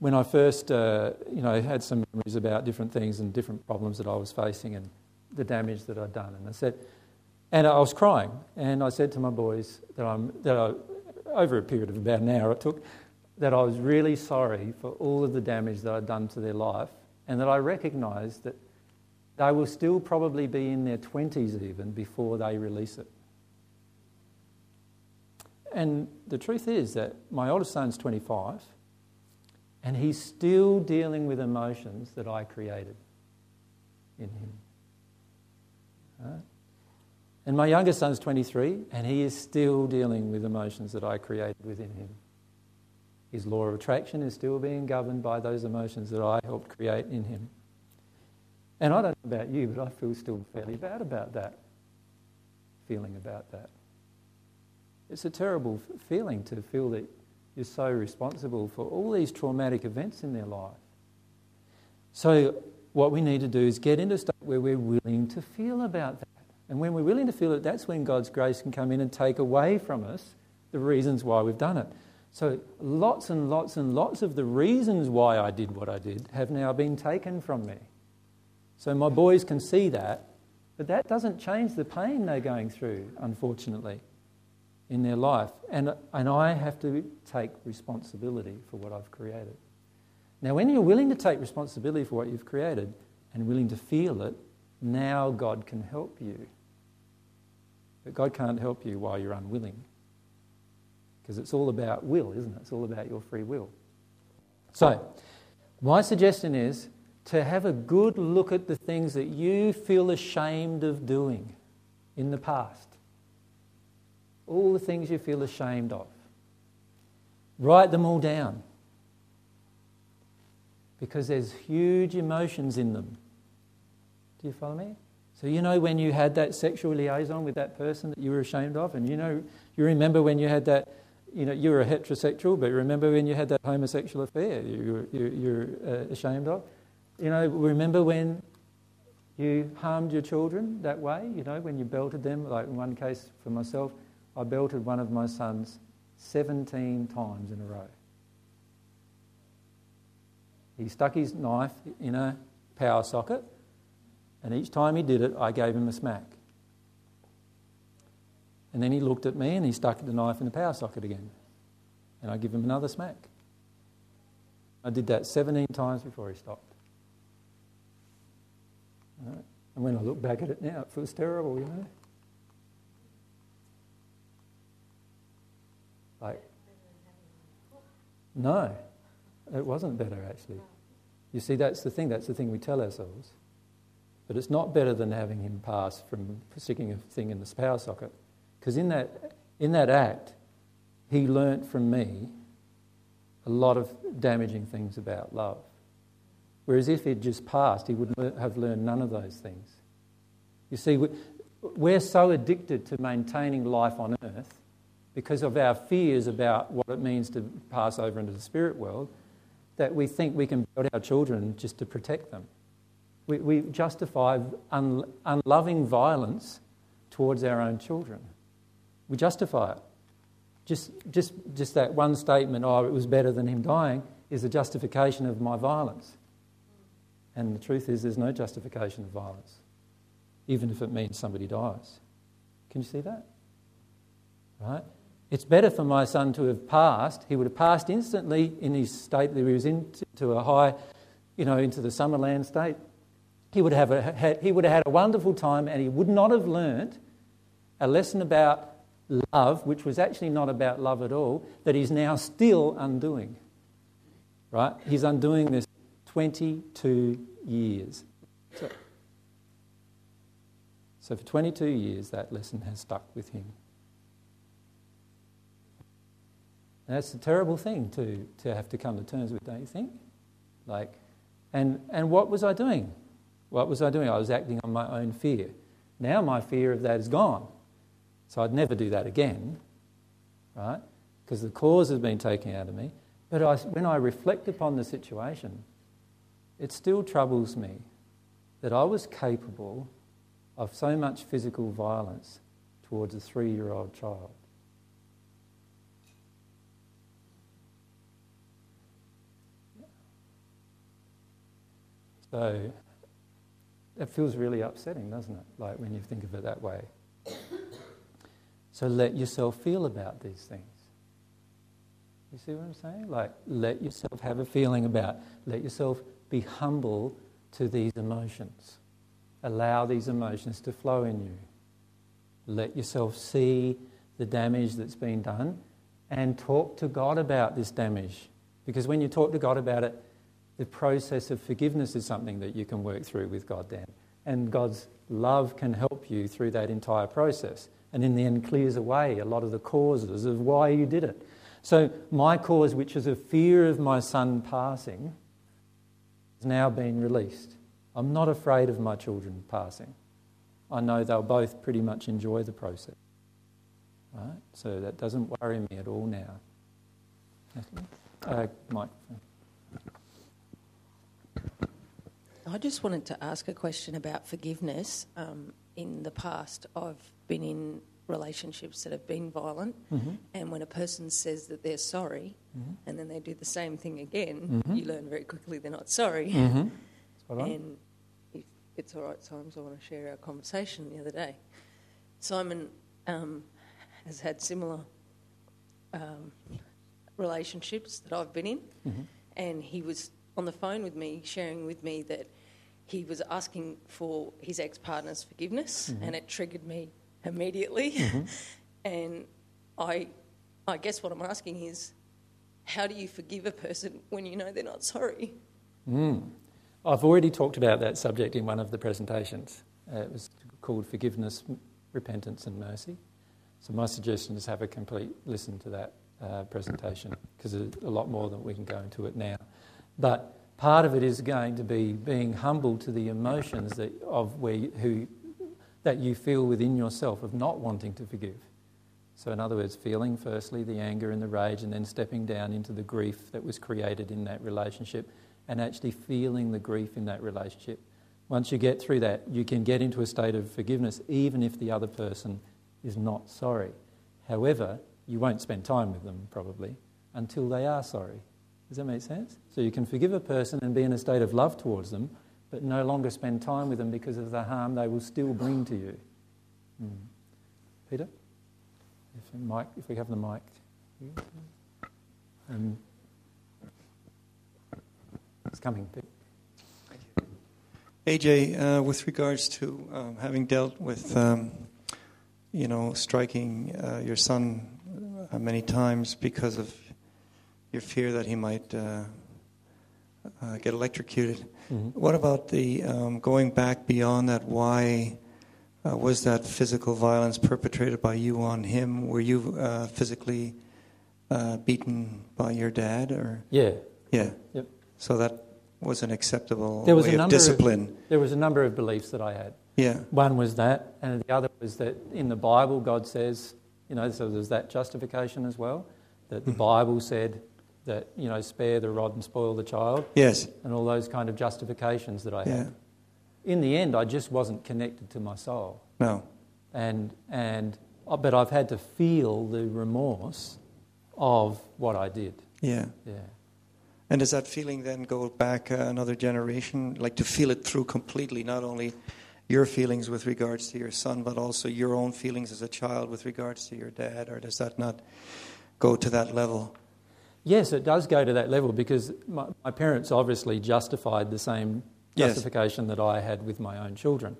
When I first, uh, you know, had some memories about different things and different problems that I was facing and the damage that I'd done. And I said, and I was crying. And I said to my boys that, I'm, that I, over a period of about an hour it took, that I was really sorry for all of the damage that I'd done to their life and that I recognised that they will still probably be in their 20s even before they release it. And the truth is that my oldest son's 25 and he's still dealing with emotions that I created in him. Right? And my youngest son's 23 and he is still dealing with emotions that I created within him. His law of attraction is still being governed by those emotions that I helped create in him. And I don't know about you, but I feel still fairly bad about that, feeling about that. It's a terrible feeling to feel that you're so responsible for all these traumatic events in their life. So, what we need to do is get into a state where we're willing to feel about that. And when we're willing to feel it, that's when God's grace can come in and take away from us the reasons why we've done it. So, lots and lots and lots of the reasons why I did what I did have now been taken from me. So, my boys can see that, but that doesn't change the pain they're going through, unfortunately, in their life. And, and I have to take responsibility for what I've created. Now, when you're willing to take responsibility for what you've created and willing to feel it, now God can help you. But God can't help you while you're unwilling. Because it's all about will, isn't it? It's all about your free will. So, my suggestion is to have a good look at the things that you feel ashamed of doing in the past. All the things you feel ashamed of. Write them all down. Because there's huge emotions in them. Do you follow me? So, you know, when you had that sexual liaison with that person that you were ashamed of, and you know, you remember when you had that you know, you were a heterosexual, but remember when you had that homosexual affair you, you, you're uh, ashamed of? You know, remember when you harmed your children that way? You know, when you belted them? Like in one case for myself, I belted one of my sons 17 times in a row. He stuck his knife in a power socket, and each time he did it, I gave him a smack. And then he looked at me and he stuck the knife in the power socket again. And I give him another smack. I did that 17 times before he stopped. Right? And when I look back at it now, it feels terrible, you know? Like, no, it wasn't better actually. You see, that's the thing, that's the thing we tell ourselves. But it's not better than having him pass from sticking a thing in the power socket. Because in that, in that act, he learnt from me a lot of damaging things about love. Whereas if he'd just passed, he would have learned none of those things. You see, we're so addicted to maintaining life on earth because of our fears about what it means to pass over into the spirit world that we think we can build our children just to protect them. We, we justify un, unloving violence towards our own children. We justify it. Just, just, just that one statement, oh, it was better than him dying, is a justification of my violence. And the truth is, there's no justification of violence, even if it means somebody dies. Can you see that? Right? It's better for my son to have passed. He would have passed instantly in his state that he was into a high, you know, into the Summerland state. He would have, a, had, he would have had a wonderful time and he would not have learnt a lesson about love, which was actually not about love at all, that he's now still undoing. Right? He's undoing this 22 years. So, so for 22 years, that lesson has stuck with him. And that's a terrible thing to, to have to come to terms with, don't you think? Like, and, and what was I doing? What was I doing? I was acting on my own fear. Now my fear of that is gone. So I'd never do that again, right? Because the cause has been taken out of me. But I, when I reflect upon the situation, it still troubles me that I was capable of so much physical violence towards a three year old child. So it feels really upsetting, doesn't it? Like when you think of it that way. So let yourself feel about these things. You see what I'm saying? Like, let yourself have a feeling about, let yourself be humble to these emotions. Allow these emotions to flow in you. Let yourself see the damage that's been done and talk to God about this damage. Because when you talk to God about it, the process of forgiveness is something that you can work through with God, Dan. And God's love can help you through that entire process. And in the end, clears away a lot of the causes of why you did it. So, my cause, which is a fear of my son passing, has now been released. I'm not afraid of my children passing. I know they'll both pretty much enjoy the process. Right? So, that doesn't worry me at all now. Uh, microphone. I just wanted to ask a question about forgiveness. Um, in the past, I've been in relationships that have been violent, Mm-hmm. and when a person says that they're sorry Mhm. and then they do the same thing again, Mhm. you learn very quickly they're not sorry. Mm-hmm. And if it's all right, Simons, I want to share our conversation the other day. Simon um, has had similar um, relationships that I've been in, Mhm. and he was on the phone with me, sharing with me that he was asking for his ex partner's forgiveness, Mhm. and it triggered me immediately. Mm-hmm. and I, I guess what I'm asking is, how do you forgive a person when you know they're not sorry? Mm. I've already talked about that subject in one of the presentations. Uh, it was called Forgiveness, Repentance and Mercy. So my suggestion is have a complete listen to that uh, presentation because there's a lot more than we can go into it now. But part of it is going to be being humble to the emotions that, of where you, who, that you feel within yourself of not wanting to forgive. So, in other words, feeling firstly the anger and the rage, and then stepping down into the grief that was created in that relationship, and actually feeling the grief in that relationship. Once you get through that, you can get into a state of forgiveness, even if the other person is not sorry. However, you won't spend time with them probably until they are sorry. Does that make sense? So you can forgive a person and be in a state of love towards them, but no longer spend time with them because of the harm they will still bring to you. Mm. Peter? If, mic, if we have the mic. Um, it's coming. Pete. Thank you. AJ, uh, with regards to um, having dealt with, um, you know, striking uh, your son uh, many times because of your fear that he might uh, uh, get electrocuted. Mhm. What about the um, going back beyond that? Why uh, was that physical violence perpetrated by you on him? Were you uh, physically uh, beaten by your dad, or Yeah. yeah? Yep. So that was an acceptable There was way a of number of- discipline. There was a number of beliefs that I had. yeah. One was that, and the other was that in the Bible, God says, you know, so there's that justification as well, that the Mhm. Bible said that, you know, spare the rod and spoil the child, Yes. and all those kind of justifications that I Yeah. had. In the end, I just wasn't connected to my soul. No. And, and, uh, but I've had to feel the remorse of what I did. Yeah. Yeah. And does that feeling then go back uh, another generation, like to feel it through completely, not only your feelings with regards to your son, but also your own feelings as a child with regards to your dad, or does that not go to that level? Yes, it does go to that level because my, my parents obviously justified the same Yes. justification that I had with my own children.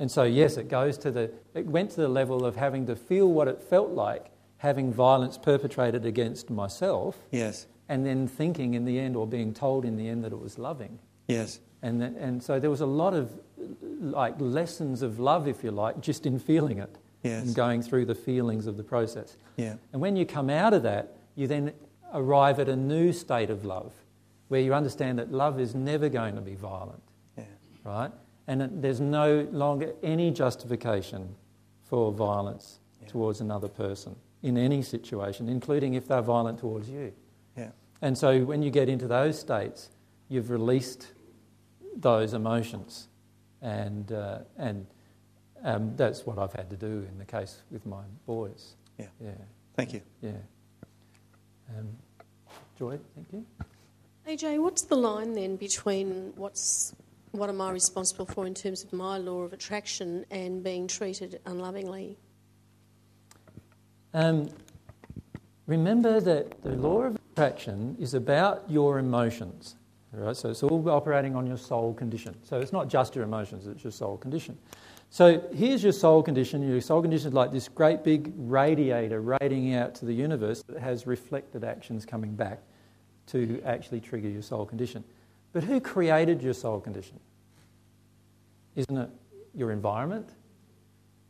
And so, yes, it goes to the, it went to the level of having to feel what it felt like having violence perpetrated against myself, Yes. and then thinking in the end, or being told in the end, that it was loving. Yes. And, th- and so there was a lot of like lessons of love, if you like, just in feeling it Yes. and going through the feelings of the process. Yeah. And when you come out of that, you then arrive at a new state of love where you understand that love is never going to be violent, Yeah. right? And that there's no longer any justification for violence Yeah. towards another person in any situation, including if they're violent towards you. Yeah. And so when you get into those states, you've released those emotions. And, uh, and um, that's what I've had to do in the case with my boys. Yeah. Yeah, Thank you. yeah. Um, Joy, thank you. AJ, what's the line then between what's what am I responsible for in terms of my law of attraction and being treated unlovingly? Um, remember that the law of attraction is about your emotions. Right? So it's all operating on your soul condition. So it's not just your emotions, it's your soul condition. So here's your soul condition. Your soul condition is like this great big radiator radiating out to the universe that has reflected actions coming back to actually trigger your soul condition. But who created your soul condition? Isn't it your environment?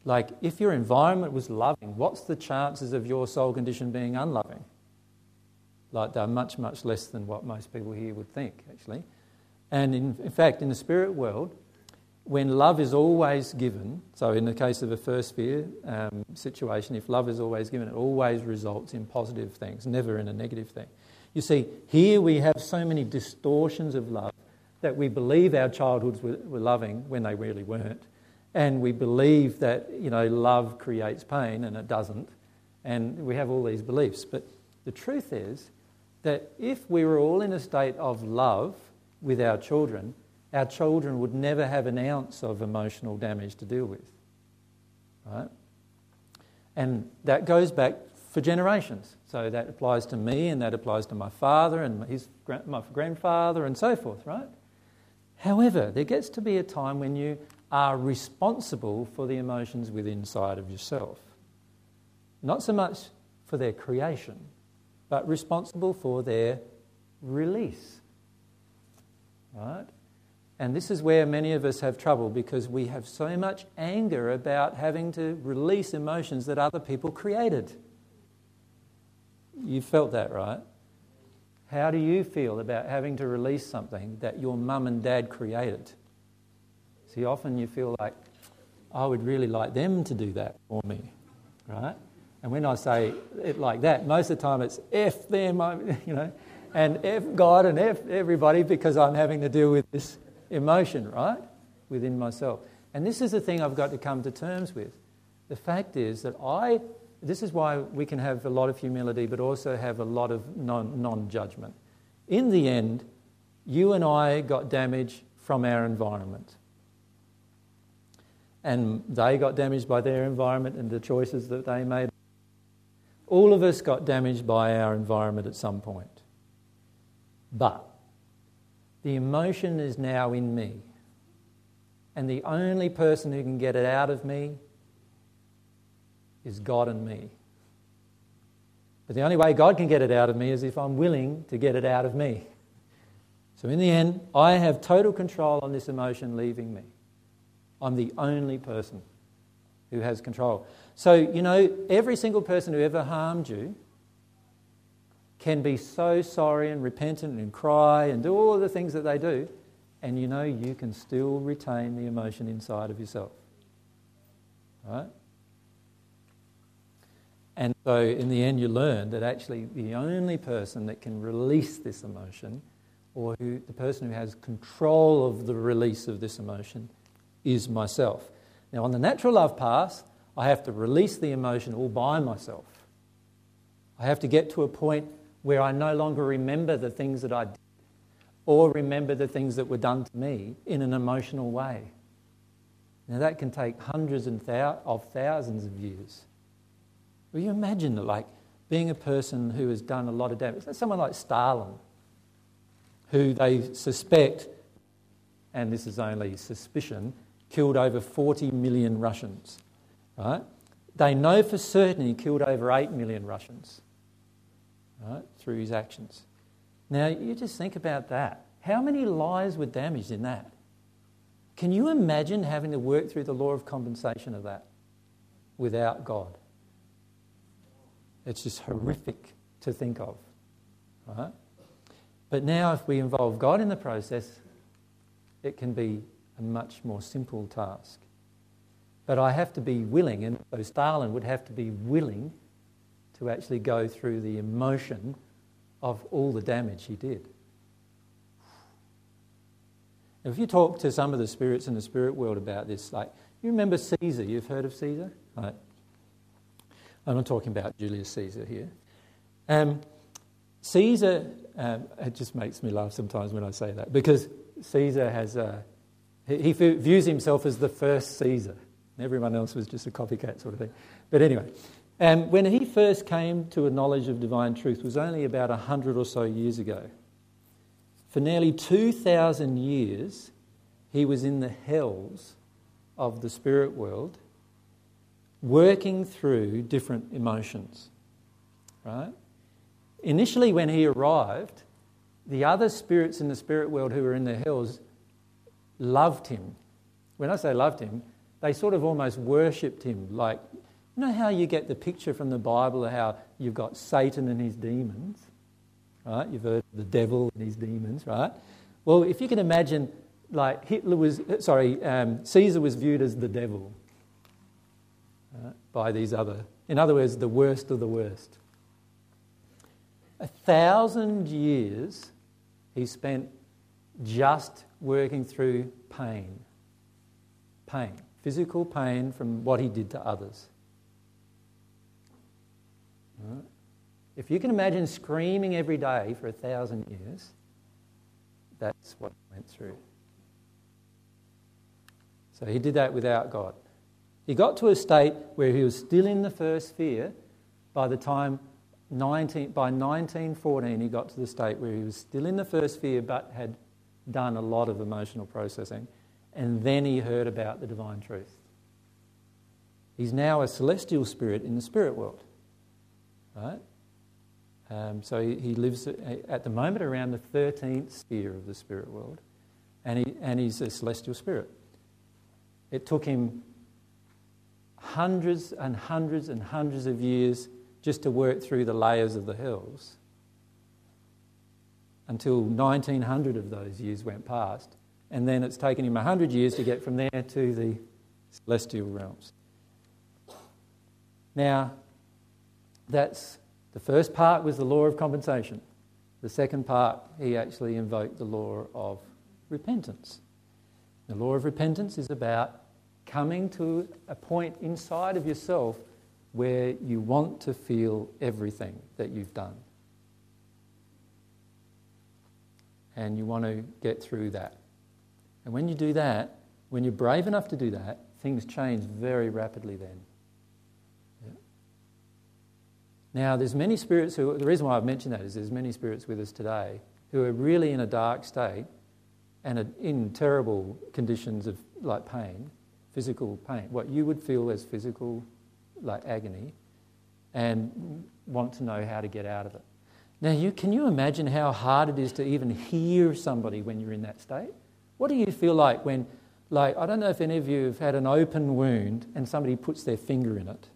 Like, if your environment was loving, what's the chances of your soul condition being unloving? Like, they're much, much less than what most people here would think, actually. And in, in fact, in the spirit world, when love is always given, so in the case of a first sphere um, situation, if love is always given, it always results in positive things, never in a negative thing. You see, here we have so many distortions of love that we believe our childhoods were, were loving when they really weren't. And we believe that, you know, love creates pain and it doesn't. And we have all these beliefs. But the truth is that if we were all in a state of love with our children, our children would never have an ounce of emotional damage to deal with. Right? And that goes back for generations. So that applies to me and that applies to my father and his, my grandfather and so forth, right? However, there gets to be a time when you are responsible for the emotions within inside of yourself. Not so much for their creation, but responsible for their release. Right? And this is where many of us have trouble because we have so much anger about having to release emotions that other people created. You felt that, right? How do you feel about having to release something that your mum and dad created? See, often you feel like, I would really like them to do that for me, right? And when I say it like that, most of the time it's F them, you know, and F God and F everybody because I'm having to deal with this emotion, right, within myself. And this is the thing I've got to come to terms with. The fact is that I, this is why we can have a lot of humility, but also have a lot of non judgment. In the end, you and I got damage from our environment. And they got damaged by their environment and the choices that they made. All of us got damaged by our environment at some point. But the emotion is now in me. And the only person who can get it out of me is God and me. But the only way God can get it out of me is if I'm willing to get it out of me. So in the end, I have total control on this emotion leaving me. I'm the only person who has control. So, you know, every single person who ever harmed you can be so sorry and repentant and cry and do all of the things that they do, and you know you can still retain the emotion inside of yourself. Right? And so, in the end, you learn that actually the only person that can release this emotion, or who, the person who has control of the release of this emotion, is myself. Now, on the natural love path, I have to release the emotion all by myself. I have to get to a point where I no longer remember the things that I did or remember the things that were done to me in an emotional way. Now, that can take hundreds and thou- of thousands of years. Will you imagine, that, like, being a person who has done a lot of damage? Someone like Stalin, who they suspect, and this is only suspicion, killed over 40 million Russians. Right? They know for certain he killed over 8 million Russians right, through his actions. Now, you just think about that. How many lives were damaged in that? Can you imagine having to work through the law of compensation of that without God? It's just horrific to think of. Right? But now, if we involve God in the process, it can be a much more simple task. But I have to be willing, and so Stalin would have to be willing to actually go through the emotion of all the damage he did. If you talk to some of the spirits in the spirit world about this, like, you remember Caesar? You've heard of Caesar? Right. I'm not talking about Julius Caesar here. Um, Caesar, um, it just makes me laugh sometimes when I say that because Caesar has, a, he, he views himself as the first Caesar. Everyone else was just a copycat sort of thing. But anyway, um, when he first came to a knowledge of divine truth was only about 100 or so years ago. For nearly 2,000 years, he was in the hells of the spirit world, working through different emotions. Right? Initially, when he arrived, the other spirits in the spirit world who were in the hells loved him. When I say loved him, they sort of almost worshipped him. Like, you know how you get the picture from the Bible of how you've got Satan and his demons, right? You've heard the devil and his demons, right? Well, if you can imagine, like Hitler was, sorry, um, Caesar was viewed as the devil right, by these other, in other words, the worst of the worst. A thousand years he spent just working through pain. Pain. Physical pain from what he did to others. If you can imagine screaming every day for a thousand years, that's what he went through. So he did that without God. He got to a state where he was still in the first sphere by the time 19, by 1914 he got to the state where he was still in the first sphere but had done a lot of emotional processing and then he heard about the divine truth. He's now a celestial spirit in the spirit world. Right? Um, so he, he, lives at the moment around the 13th sphere of the spirit world, and, he, and he's a celestial spirit. It took him hundreds and hundreds and hundreds of years just to work through the layers of the hells until 1900 of those years went past. And then it's taken him 100 years to get from there to the celestial realms. Now, that's the first part was the law of compensation. The second part, he actually invoked the law of repentance. The law of repentance is about coming to a point inside of yourself where you want to feel everything that you've done. And you want to get through that. And when you do that, when you're brave enough to do that, things change very rapidly then. Yeah. Now, there's many spirits who, the reason why I've mentioned that is there's many spirits with us today who are really in a dark state and are in terrible conditions of like pain, physical pain, what you would feel as physical like agony, and want to know how to get out of it. Now, you, can you imagine how hard it is to even hear somebody when you're in that state? What do you feel like when, like, I don't know if any of you have had an open wound and somebody puts their finger in it?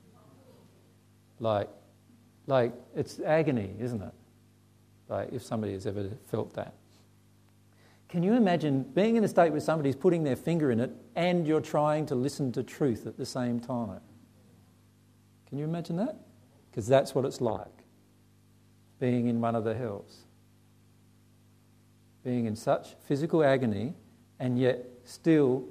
Like, like it's agony, isn't it? Like, if somebody has ever felt that. Can you imagine being in a state where somebody's putting their finger in it and you're trying to listen to truth at the same time? Can you imagine that? Because that's what it's like being in one of the hells. Being in such physical agony and yet still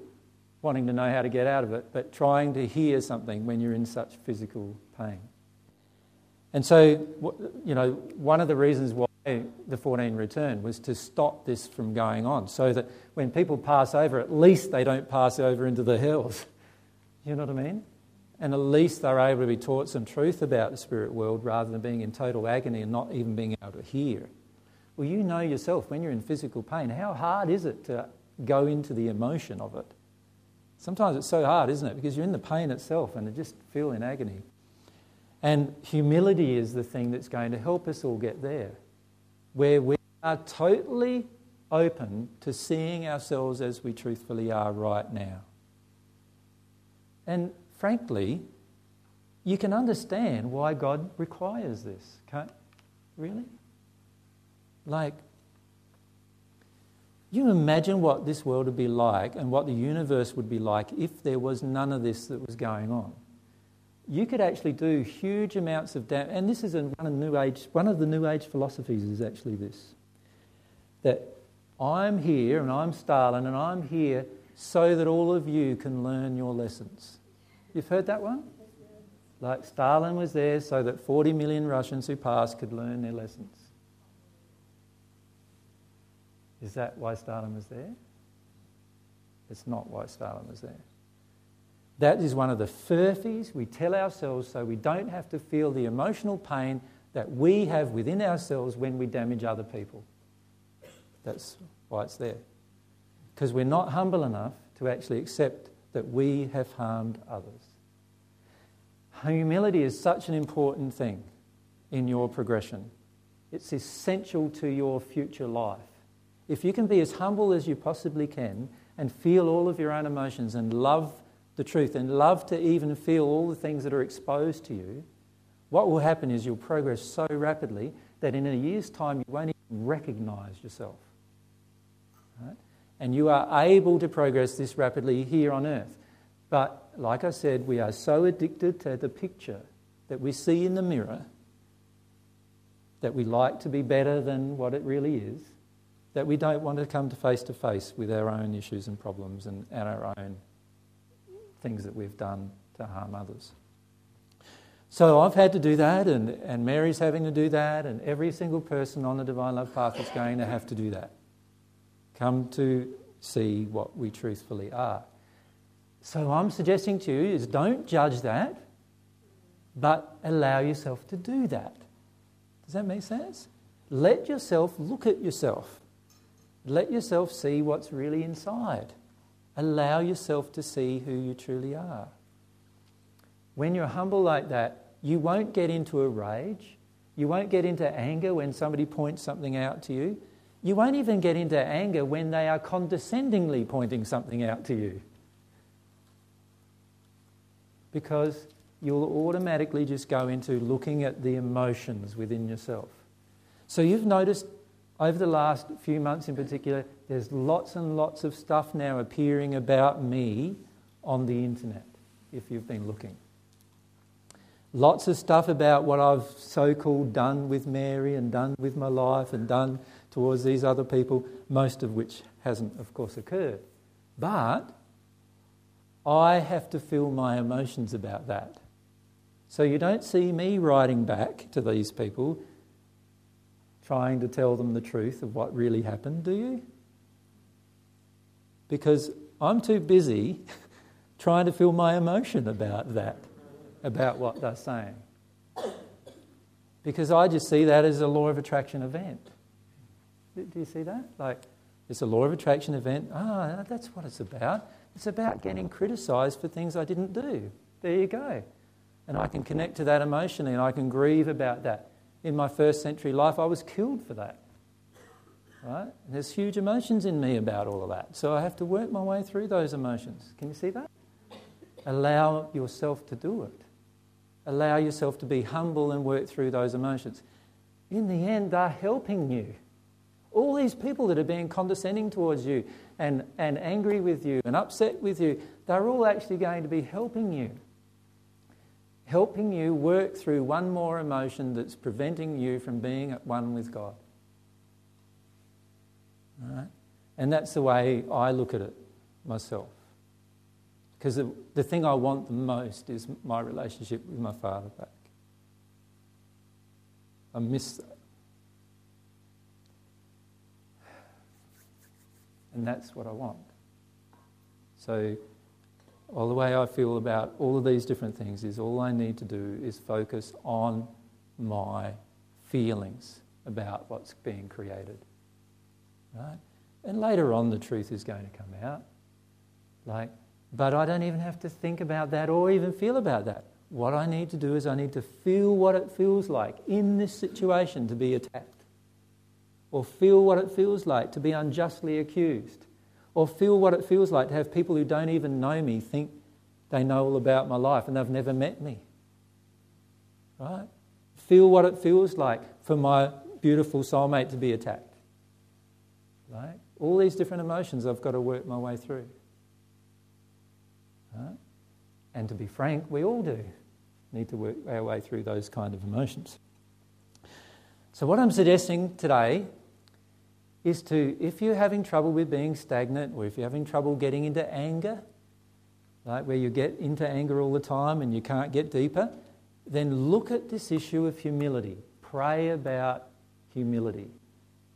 wanting to know how to get out of it, but trying to hear something when you're in such physical pain. And so, you know, one of the reasons why the 14 return was to stop this from going on, so that when people pass over, at least they don't pass over into the hells. You know what I mean? And at least they're able to be taught some truth about the spirit world rather than being in total agony and not even being able to hear. Well, you know yourself when you're in physical pain, how hard is it to go into the emotion of it? Sometimes it's so hard, isn't it? Because you're in the pain itself and you just feel in agony. And humility is the thing that's going to help us all get there, where we are totally open to seeing ourselves as we truthfully are right now. And frankly, you can understand why God requires this, can't really? Like, you imagine what this world would be like and what the universe would be like if there was none of this that was going on. You could actually do huge amounts of damage, and this is one of, new age, one of the New Age philosophies is actually this that I'm here and I'm Stalin and I'm here so that all of you can learn your lessons. You've heard that one? Like Stalin was there so that 40 million Russians who passed could learn their lessons. Is that why Stalin was there? It's not why Stalin was there. That is one of the furphies we tell ourselves so we don't have to feel the emotional pain that we have within ourselves when we damage other people. That's why it's there. Because we're not humble enough to actually accept that we have harmed others. Humility is such an important thing in your progression. It's essential to your future life. If you can be as humble as you possibly can and feel all of your own emotions and love the truth and love to even feel all the things that are exposed to you, what will happen is you'll progress so rapidly that in a year's time you won't even recognize yourself. Right? And you are able to progress this rapidly here on earth. But like I said, we are so addicted to the picture that we see in the mirror that we like to be better than what it really is, that we don't want to come to face to face with our own issues and problems and, and our own things that we've done to harm others. So I've had to do that, and, and Mary's having to do that, and every single person on the Divine Love Path is going to have to do that. Come to see what we truthfully are. So I'm suggesting to you is don't judge that, but allow yourself to do that. Does that make sense? Let yourself look at yourself. Let yourself see what's really inside. Allow yourself to see who you truly are. When you're humble like that, you won't get into a rage. You won't get into anger when somebody points something out to you. You won't even get into anger when they are condescendingly pointing something out to you. Because you'll automatically just go into looking at the emotions within yourself. So you've noticed over the last few months in particular, there's lots and lots of stuff now appearing about me on the internet, if you've been looking. Lots of stuff about what I've so called done with Mary and done with my life and done towards these other people, most of which hasn't, of course, occurred. But I have to feel my emotions about that. So you don't see me writing back to these people trying to tell them the truth of what really happened, do you? Because I'm too busy trying to feel my emotion about that, about what they're saying. Because I just see that as a law of attraction event. Do you see that? Like, it's a law of attraction event. Ah, that's what it's about. It's about getting criticized for things I didn't do. There you go. And I can connect to that emotionally and I can grieve about that. In my first century life, I was killed for that. Right? And there's huge emotions in me about all of that. So I have to work my way through those emotions. Can you see that? Allow yourself to do it. Allow yourself to be humble and work through those emotions. In the end, they're helping you. All these people that are being condescending towards you and, and angry with you and upset with you, they're all actually going to be helping you. Helping you work through one more emotion that's preventing you from being at one with God. Right? And that's the way I look at it myself. Because the, the thing I want the most is my relationship with my Father back. I miss that. And that's what I want. So, all the way I feel about all of these different things is all I need to do is focus on my feelings about what's being created. Right? And later on, the truth is going to come out. Like, But I don't even have to think about that or even feel about that. What I need to do is I need to feel what it feels like in this situation to be attacked, or feel what it feels like to be unjustly accused, or feel what it feels like to have people who don't even know me think they know all about my life and they've never met me. Right? Feel what it feels like for my beautiful soulmate to be attacked. Right? All these different emotions I've got to work my way through. Right? And to be frank, we all do need to work our way through those kind of emotions. So, what I'm suggesting today is to, if you're having trouble with being stagnant or if you're having trouble getting into anger, right, where you get into anger all the time and you can't get deeper, then look at this issue of humility. Pray about humility.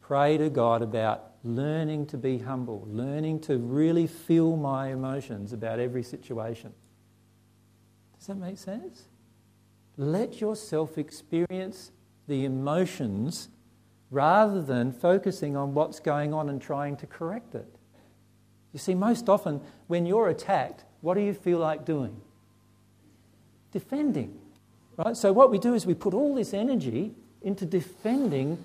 Pray to God about learning to be humble, learning to really feel my emotions about every situation. Does that make sense? Let yourself experience the emotions rather than focusing on what's going on and trying to correct it. You see, most often when you're attacked, what do you feel like doing? Defending. Right? So, what we do is we put all this energy into defending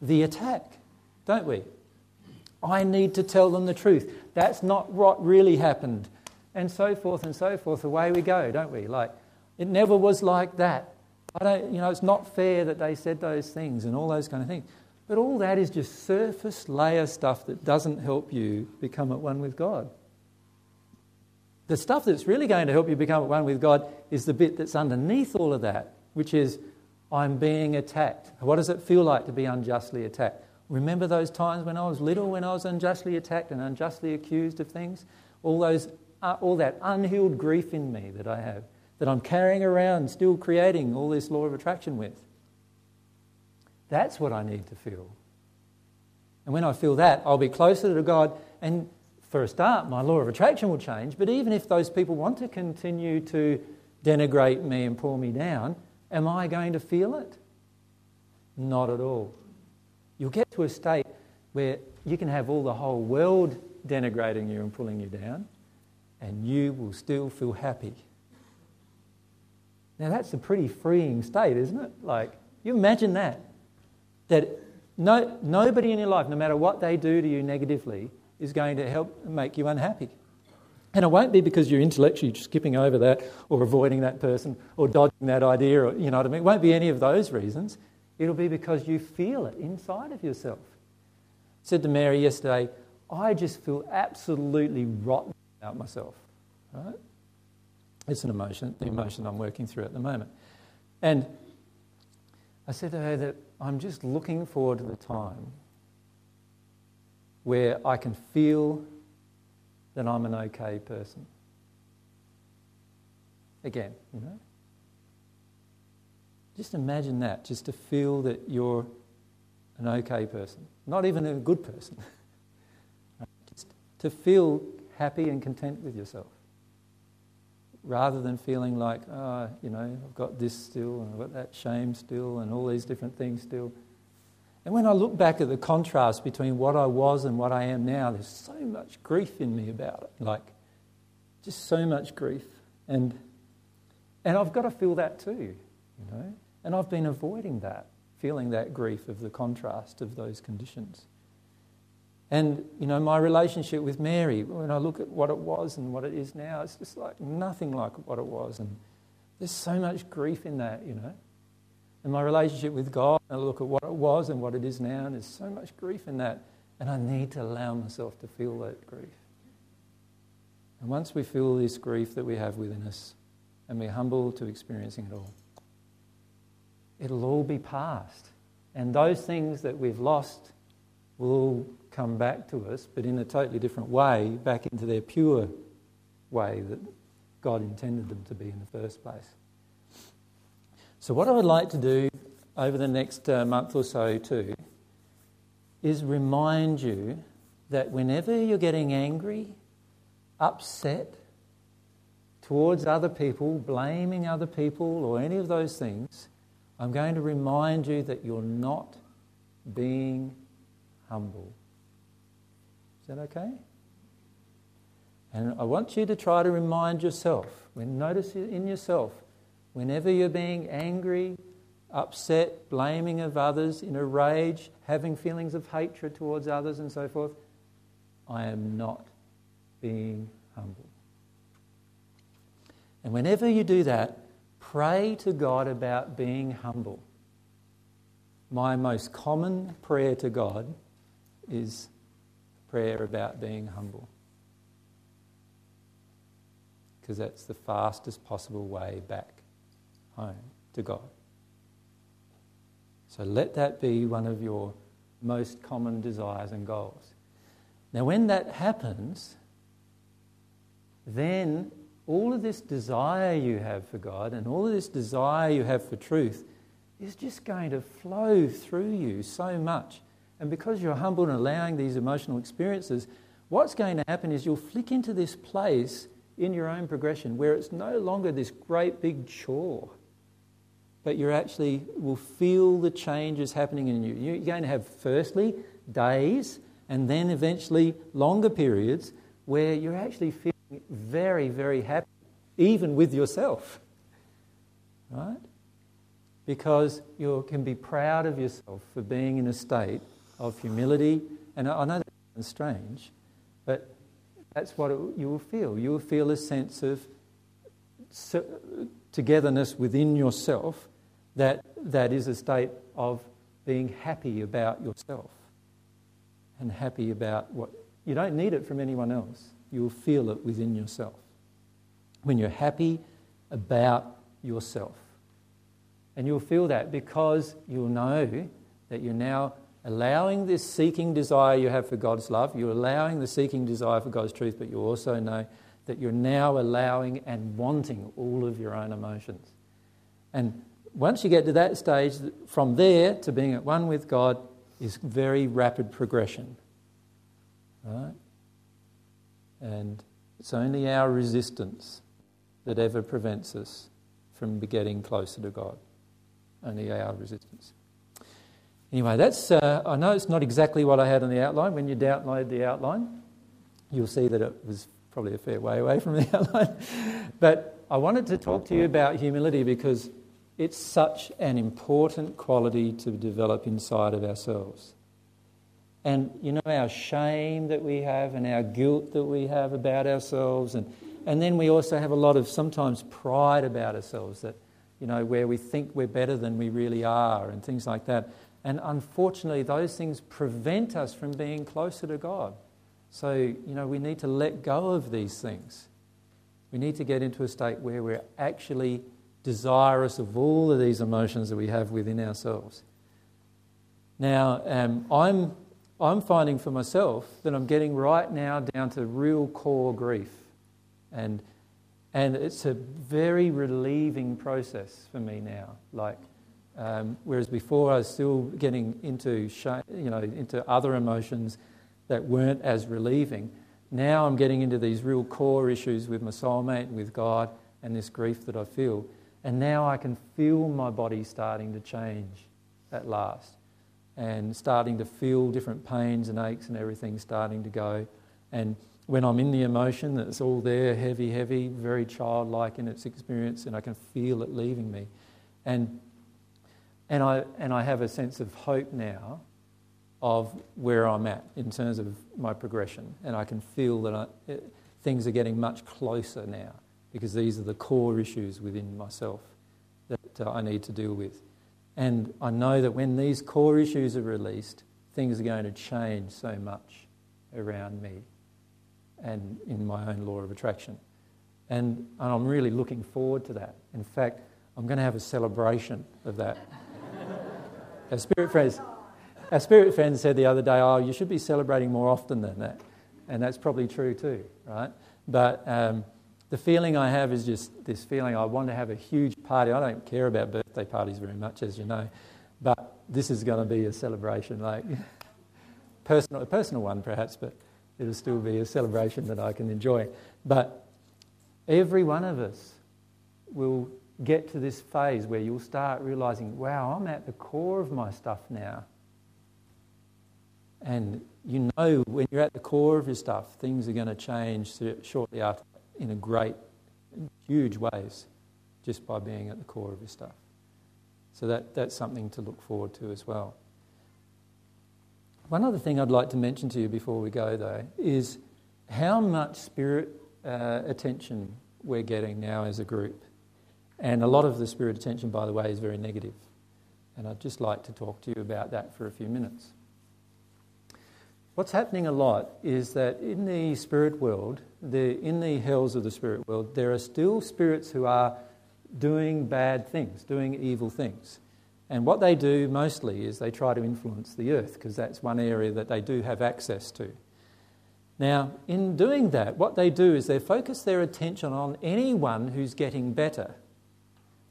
the attack, don't we? I need to tell them the truth. That's not what really happened. And so forth and so forth. Away we go, don't we? Like, it never was like that. I don't, you know, it's not fair that they said those things and all those kind of things. But all that is just surface layer stuff that doesn't help you become at one with God. The stuff that's really going to help you become at one with God is the bit that's underneath all of that, which is, I'm being attacked. What does it feel like to be unjustly attacked? Remember those times when I was little, when I was unjustly attacked and unjustly accused of things? All, those, uh, all that unhealed grief in me that I have, that I'm carrying around, still creating all this law of attraction with. That's what I need to feel. And when I feel that, I'll be closer to God. And for a start, my law of attraction will change. But even if those people want to continue to denigrate me and pull me down, am I going to feel it? Not at all. You'll get to a state where you can have all the whole world denigrating you and pulling you down, and you will still feel happy. Now, that's a pretty freeing state, isn't it? Like, you imagine that. That no, nobody in your life, no matter what they do to you negatively, is going to help make you unhappy. And it won't be because you're intellectually skipping over that or avoiding that person or dodging that idea or, you know what I mean? It won't be any of those reasons. It'll be because you feel it inside of yourself. I said to Mary yesterday, I just feel absolutely rotten about myself. Right? It's an emotion, the emotion I'm working through at the moment. And I said to her that I'm just looking forward to the time where I can feel that I'm an okay person. Again, you know? Just imagine that, just to feel that you're an okay person, not even a good person. just to feel happy and content with yourself. Rather than feeling like, oh, you know, I've got this still and I've got that shame still and all these different things still. And when I look back at the contrast between what I was and what I am now, there's so much grief in me about it. Like, just so much grief. And, and I've got to feel that too, you know. And I've been avoiding that, feeling that grief of the contrast of those conditions. And, you know, my relationship with Mary, when I look at what it was and what it is now, it's just like nothing like what it was. And there's so much grief in that, you know. And my relationship with God, I look at what it was and what it is now, and there's so much grief in that. And I need to allow myself to feel that grief. And once we feel this grief that we have within us, and we're humble to experiencing it all, it'll all be past. And those things that we've lost will all come back to us, but in a totally different way, back into their pure way that God intended them to be in the first place. So, what I would like to do over the next uh, month or so, too, is remind you that whenever you're getting angry, upset towards other people, blaming other people, or any of those things, I'm going to remind you that you're not being humble. Is that okay? And I want you to try to remind yourself, when notice in yourself, whenever you're being angry, upset, blaming of others, in a rage, having feelings of hatred towards others and so forth, I am not being humble. And whenever you do that, pray to God about being humble. My most common prayer to God is prayer about being humble. Because that's the fastest possible way back home to God. So let that be one of your most common desires and goals. Now, when that happens, then all of this desire you have for God and all of this desire you have for truth is just going to flow through you so much. And because you're humble and allowing these emotional experiences, what's going to happen is you'll flick into this place in your own progression where it's no longer this great big chore, but you actually will feel the changes happening in you. You're going to have, firstly, days and then eventually longer periods where you're actually feeling very, very happy, even with yourself. Right? Because you can be proud of yourself for being in a state of humility. And I know that's strange, but that's what it, you will feel. You will feel a sense of togetherness within yourself that, that is a state of being happy about yourself and happy about what you don't need it from anyone else. You'll feel it within yourself. When you're happy about yourself. And you'll feel that because you'll know that you're now allowing this seeking desire you have for God's love, you're allowing the seeking desire for God's truth, but you also know that you're now allowing and wanting all of your own emotions. And once you get to that stage, from there to being at one with God is very rapid progression. Right? And it's only our resistance that ever prevents us from getting closer to God. Only our resistance. Anyway, that's, uh, I know it's not exactly what I had on the outline. When you download the outline, you'll see that it was probably a fair way away from the outline. but I wanted to talk to you about humility because it's such an important quality to develop inside of ourselves. And you know, our shame that we have and our guilt that we have about ourselves. And, and then we also have a lot of sometimes pride about ourselves that, you know, where we think we're better than we really are and things like that. And unfortunately, those things prevent us from being closer to God. So, you know, we need to let go of these things. We need to get into a state where we're actually desirous of all of these emotions that we have within ourselves. Now, um, I'm, I'm finding for myself that I'm getting right now down to real core grief. And, and it's a very relieving process for me now. Like, um, whereas before I was still getting into, you know, into other emotions that weren't as relieving. Now I'm getting into these real core issues with my soulmate with God and this grief that I feel. And now I can feel my body starting to change at last and starting to feel different pains and aches and everything starting to go. And when I'm in the emotion, it's all there, heavy, heavy, very childlike in its experience, and I can feel it leaving me. And and I, and I have a sense of hope now of where I'm at in terms of my progression. And I can feel that I, it, things are getting much closer now because these are the core issues within myself that uh, I need to deal with. And I know that when these core issues are released, things are going to change so much around me and in my own law of attraction. And, and I'm really looking forward to that. In fact, I'm going to have a celebration of that. Our spirit friends, our spirit friend said the other day, "Oh, you should be celebrating more often than that," and that's probably true too, right? But um, the feeling I have is just this feeling I want to have a huge party. I don't care about birthday parties very much, as you know, but this is going to be a celebration, like personal, a personal one perhaps, but it'll still be a celebration that I can enjoy. But every one of us will get to this phase where you'll start realizing, wow, I'm at the core of my stuff now. And you know when you're at the core of your stuff, things are going to change shortly after in a great, huge ways just by being at the core of your stuff. So that, that's something to look forward to as well. One other thing I'd like to mention to you before we go, though, is how much spirit uh, attention we're getting now as a group. And a lot of the spirit attention, by the way, is very negative. And I'd just like to talk to you about that for a few minutes. What's happening a lot is that in the spirit world, the, in the hells of the spirit world, there are still spirits who are doing bad things, doing evil things. And what they do mostly is they try to influence the earth because that's one area that they do have access to. Now, in doing that, what they do is they focus their attention on anyone who's getting better.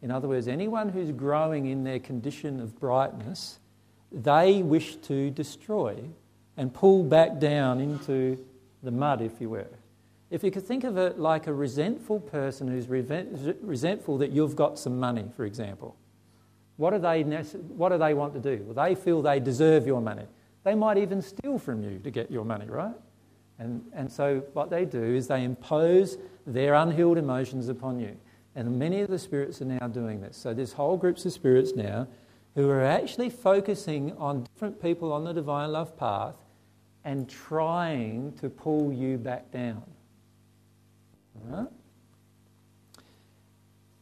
In other words, anyone who's growing in their condition of brightness, they wish to destroy and pull back down into the mud, if you will. If you could think of it like a resentful person who's resentful that you've got some money, for example, what do they, what do they want to do? Well, they feel they deserve your money. They might even steal from you to get your money, right? And, and so what they do is they impose their unhealed emotions upon you. And many of the spirits are now doing this. So there's whole groups of spirits now who are actually focusing on different people on the divine love path and trying to pull you back down. Right?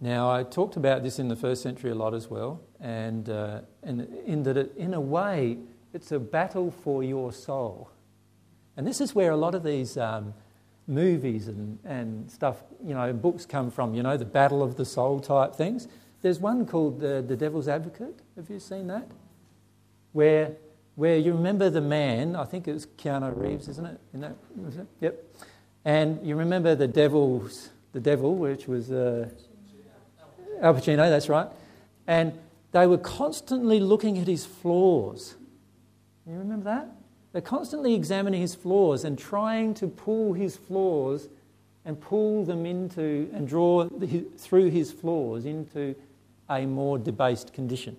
Now, I talked about this in the first century a lot as well, and, uh, and in that, it, in a way, it's a battle for your soul. And this is where a lot of these um, movies and, and stuff, you know, books come from, you know, the battle of the soul type things. There's one called The, the Devil's Advocate. Have you seen that? Where, where you remember the man, I think it was Keanu Reeves, isn't it? In that, it? Yep. And you remember the devil's, the devil, which was uh, Al Pacino, that's right. And they were constantly looking at his flaws. You remember that? They're constantly examining his flaws and trying to pull his flaws and pull them into and draw the, through his flaws into a more debased condition.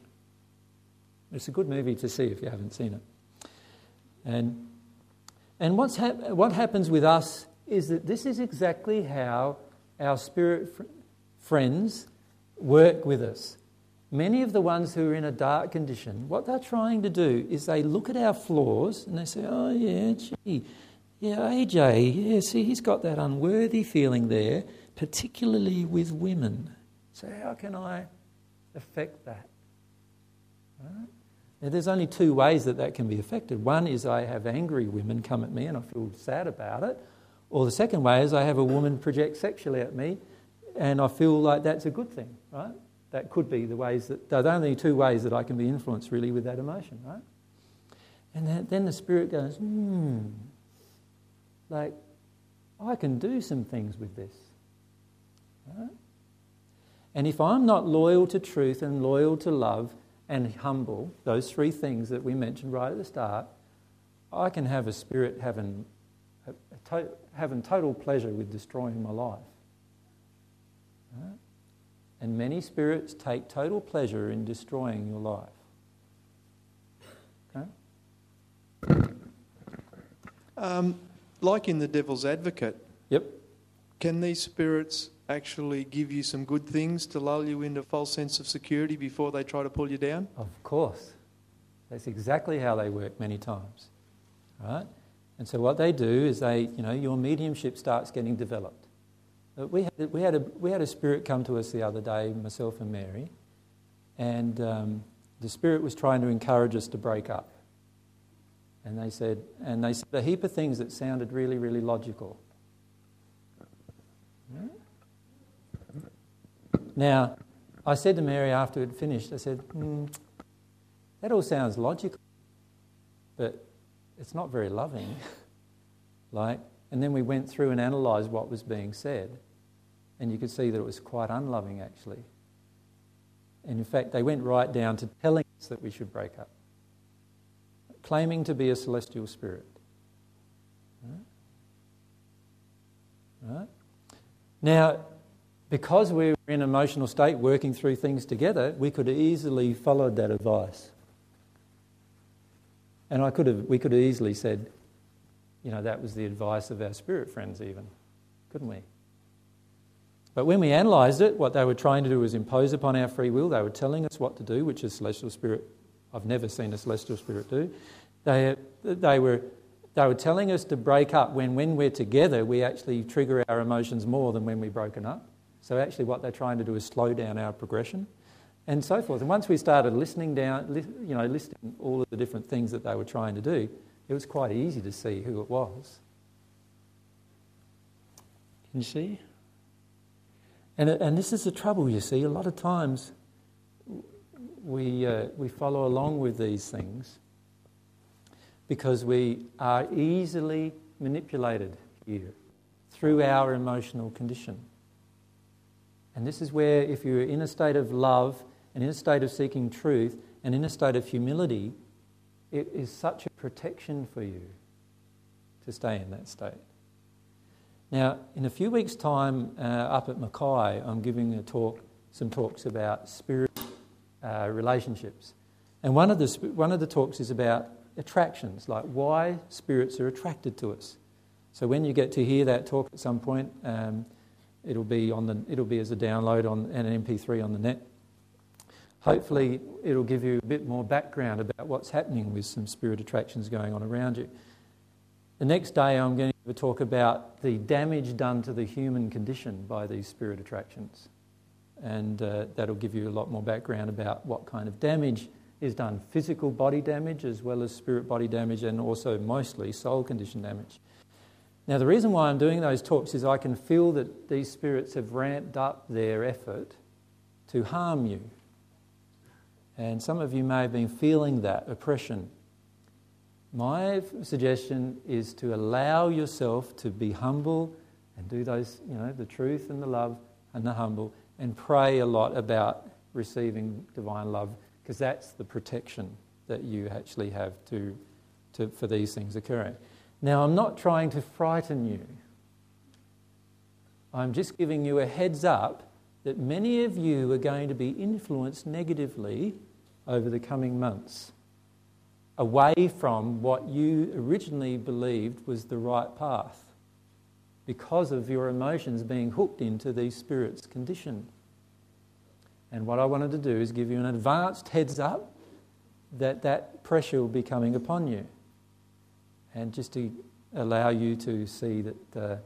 It's a good movie to see if you haven't seen it. And, and what's hap- what happens with us is that this is exactly how our spirit fr- friends work with us. Many of the ones who are in a dark condition, what they're trying to do is they look at our flaws and they say, oh, yeah, gee, yeah, AJ, yeah, see, he's got that unworthy feeling there, particularly with women. So, how can I affect that? Right? Now, there's only two ways that that can be affected. One is I have angry women come at me and I feel sad about it. Or the second way is I have a woman project sexually at me and I feel like that's a good thing, right? That could be the ways that, there's only two ways that I can be influenced really with that emotion, right? And then, then the Spirit goes, hmm, like, I can do some things with this. Right? And if I'm not loyal to truth and loyal to love and humble, those three things that we mentioned right at the start, I can have a spirit having, having total pleasure with destroying my life. Right? And many spirits take total pleasure in destroying your life. Okay? Um, like in the devil's advocate. Yep. Can these spirits actually give you some good things to lull you into a false sense of security before they try to pull you down? Of course. That's exactly how they work many times. Right? And so what they do is they, you know, your mediumship starts getting developed. Uh, we had, we, had a, we had a spirit come to us the other day, myself and Mary, and um, the spirit was trying to encourage us to break up. And they said, and they said a heap of things that sounded really, really logical. Now, I said to Mary after it finished, I said, mm, that all sounds logical, but it's not very loving. like, and then we went through and analysed what was being said, and you could see that it was quite unloving actually. And in fact, they went right down to telling us that we should break up, claiming to be a celestial spirit. Right? Right? Now, because we were in an emotional state working through things together, we could easily follow that advice. And I could have, we could have easily said, you know, that was the advice of our spirit friends, even, couldn't we? But when we analysed it, what they were trying to do was impose upon our free will. They were telling us what to do, which is celestial spirit. I've never seen a celestial spirit do. They, they, were, they were telling us to break up when, when we're together, we actually trigger our emotions more than when we're broken up. So, actually, what they're trying to do is slow down our progression and so forth. And once we started listening down, you know, listing all of the different things that they were trying to do, it was quite easy to see who it was. Can you see? And, and this is the trouble, you see. A lot of times we, uh, we follow along with these things because we are easily manipulated here through our emotional condition. And this is where, if you're in a state of love and in a state of seeking truth and in a state of humility, it is such a protection for you to stay in that state. Now, in a few weeks' time, uh, up at Mackay, I'm giving a talk, some talks about spirit uh, relationships, and one of the one of the talks is about attractions, like why spirits are attracted to us. So when you get to hear that talk at some point, um, it'll be on the it'll be as a download on and an MP3 on the net. Hopefully, it'll give you a bit more background about what's happening with some spirit attractions going on around you. The next day, I'm going to talk about the damage done to the human condition by these spirit attractions. And uh, that'll give you a lot more background about what kind of damage is done physical body damage, as well as spirit body damage, and also mostly soul condition damage. Now, the reason why I'm doing those talks is I can feel that these spirits have ramped up their effort to harm you. And some of you may have been feeling that oppression my suggestion is to allow yourself to be humble and do those, you know, the truth and the love and the humble, and pray a lot about receiving divine love, because that's the protection that you actually have to, to, for these things occurring. Now, I'm not trying to frighten you. I'm just giving you a heads up that many of you are going to be influenced negatively over the coming months away from what you originally believed was the right path because of your emotions being hooked into these spirits' condition. And what I wanted to do is give you an advanced heads up that that pressure will be coming upon you. And just to allow you to see that uh,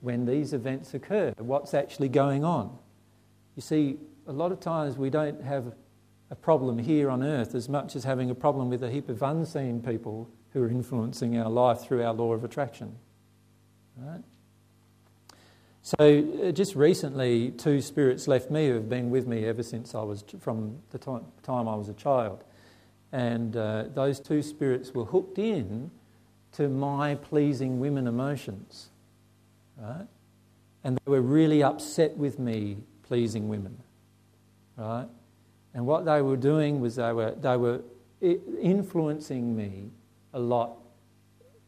when these events occur, what's actually going on. You see, a lot of times we don't have a problem here on earth as much as having a problem with a heap of unseen people who are influencing our life through our law of attraction. Right? So, uh, just recently, two spirits left me who have been with me ever since I was, from the time, time I was a child. And uh, those two spirits were hooked in to my pleasing women emotions. Right? And they were really upset with me pleasing women. Right? And what they were doing was they were, they were influencing me a lot,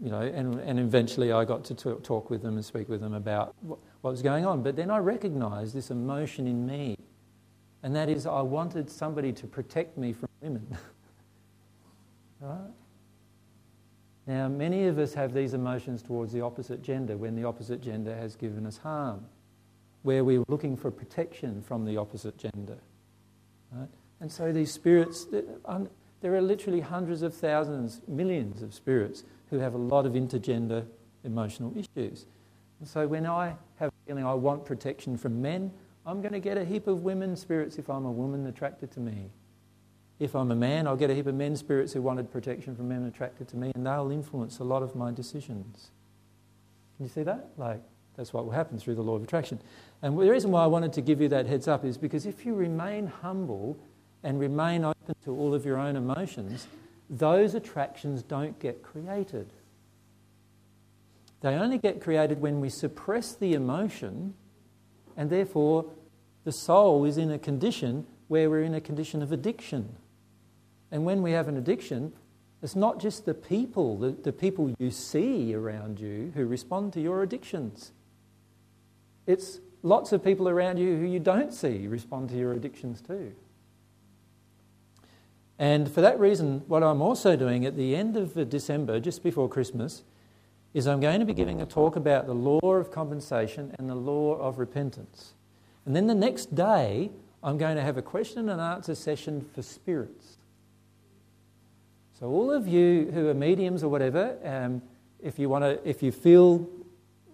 you know, and, and eventually I got to talk, with them and speak with them about what, what was going on. But then I recognized this emotion in me, and that is I wanted somebody to protect me from women. right? Now, many of us have these emotions towards the opposite gender when the opposite gender has given us harm, where we're looking for protection from the opposite gender. Right? And so these spirits, there are literally hundreds of thousands, millions of spirits who have a lot of intergender emotional issues. And so when I have a feeling I want protection from men, I'm going to get a heap of women spirits if I'm a woman attracted to me. If I'm a man, I'll get a heap of men spirits who wanted protection from men attracted to me, and they'll influence a lot of my decisions. Can you see that? Like, that's what will happen through the law of attraction. And the reason why I wanted to give you that heads up is because if you remain humble and remain open to all of your own emotions, those attractions don't get created. They only get created when we suppress the emotion, and therefore the soul is in a condition where we're in a condition of addiction. And when we have an addiction, it's not just the people, the, the people you see around you who respond to your addictions. It's lots of people around you who you don't see respond to your addictions too. And for that reason, what I'm also doing at the end of December, just before Christmas, is I'm going to be giving a talk about the law of compensation and the law of repentance. And then the next day, I'm going to have a question and answer session for spirits. So, all of you who are mediums or whatever, um, if you want to, if you feel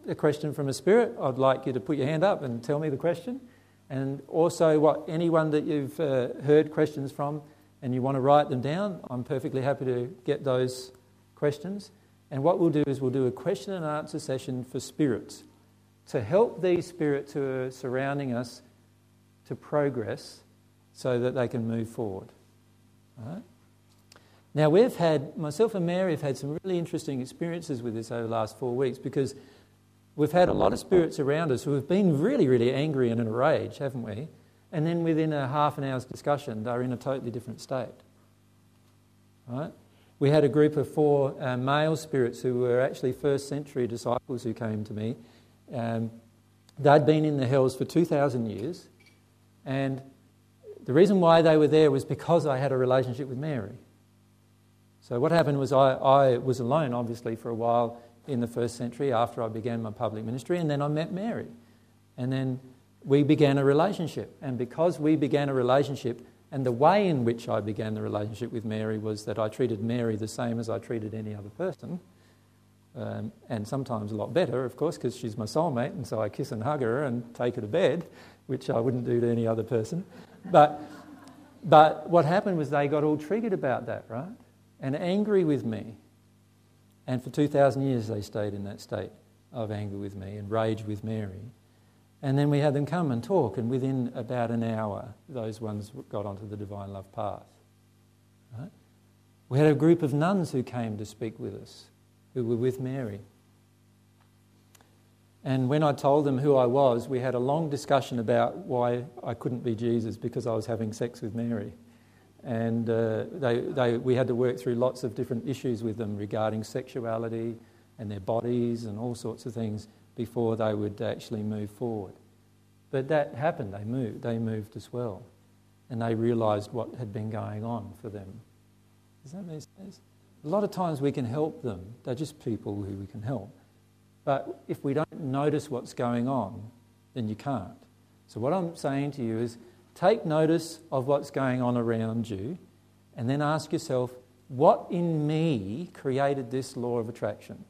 a question from a spirit, I'd like you to put your hand up and tell me the question. And also, what anyone that you've uh, heard questions from and you want to write them down, I'm perfectly happy to get those questions. And what we'll do is we'll do a question and answer session for spirits to help these spirits who are surrounding us to progress so that they can move forward. Right? Now, we've had, myself and Mary have had some really interesting experiences with this over the last four weeks because we've had a lot of spirits around us who have been really, really angry and in a rage, haven't we? And then within a half an hour's discussion, they're in a totally different state. Right? We had a group of four uh, male spirits who were actually first century disciples who came to me. Um, they'd been in the hells for 2,000 years, and the reason why they were there was because I had a relationship with Mary. So, what happened was I, I was alone, obviously, for a while in the first century after I began my public ministry, and then I met Mary. And then we began a relationship. And because we began a relationship, and the way in which I began the relationship with Mary was that I treated Mary the same as I treated any other person. Um, and sometimes a lot better, of course, because she's my soulmate, and so I kiss and hug her and take her to bed, which I wouldn't do to any other person. But, but what happened was they got all triggered about that, right? And angry with me. And for 2,000 years they stayed in that state of anger with me and rage with Mary. And then we had them come and talk, and within about an hour, those ones got onto the divine love path. Right? We had a group of nuns who came to speak with us, who were with Mary. And when I told them who I was, we had a long discussion about why I couldn't be Jesus because I was having sex with Mary. And uh, they, they, we had to work through lots of different issues with them regarding sexuality and their bodies and all sorts of things before they would actually move forward. But that happened, they moved, they moved as well. And they realised what had been going on for them. Does that make sense? A lot of times we can help them, they're just people who we can help. But if we don't notice what's going on, then you can't. So, what I'm saying to you is take notice of what's going on around you and then ask yourself, what in me created this law of attraction?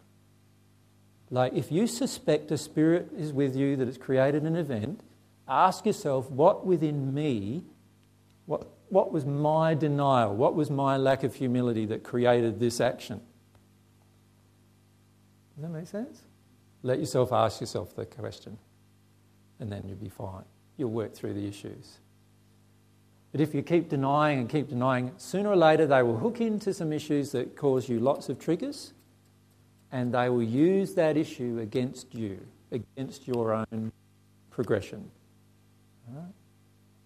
Like, if you suspect a spirit is with you that has created an event, ask yourself, what within me, what, what was my denial? What was my lack of humility that created this action? Does that make sense? Let yourself ask yourself the question, and then you'll be fine. You'll work through the issues. But if you keep denying and keep denying, sooner or later they will hook into some issues that cause you lots of triggers and they will use that issue against you, against your own progression.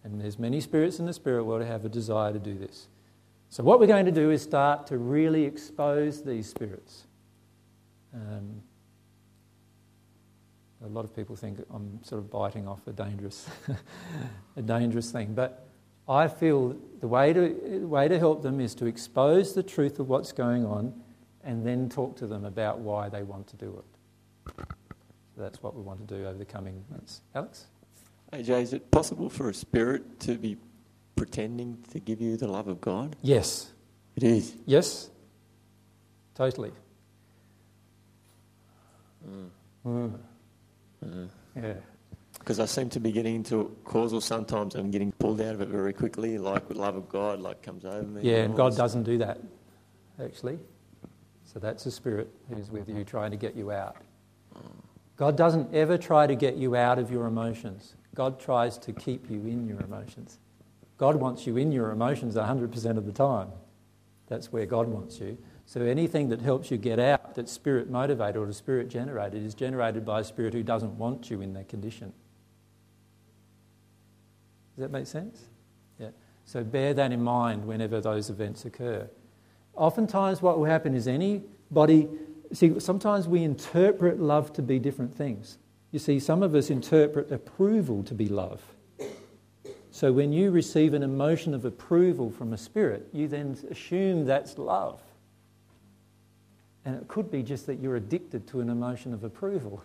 And there's many spirits in the spirit world who have a desire to do this. So what we're going to do is start to really expose these spirits. Um, a lot of people think I'm sort of biting off a dangerous, a dangerous thing, but I feel the way to, the way to help them is to expose the truth of what's going on and then talk to them about why they want to do it. So that's what we want to do over the coming months. Alex? AJ, is it possible for a spirit to be pretending to give you the love of God? Yes. It is. Yes. Totally. Mm. Mm. Mm. Yeah. Because I seem to be getting into causal sometimes I'm getting pulled out of it very quickly, like the love of God like comes over me. Yeah, and God doesn't do that, actually. So that's a spirit who's with you trying to get you out. God doesn't ever try to get you out of your emotions. God tries to keep you in your emotions. God wants you in your emotions 100% of the time. That's where God wants you. So anything that helps you get out that's spirit motivated or spirit generated is generated by a spirit who doesn't want you in that condition. Does that make sense? Yeah. So bear that in mind whenever those events occur. Oftentimes, what will happen is anybody, see, sometimes we interpret love to be different things. You see, some of us interpret approval to be love. So when you receive an emotion of approval from a spirit, you then assume that's love. And it could be just that you're addicted to an emotion of approval.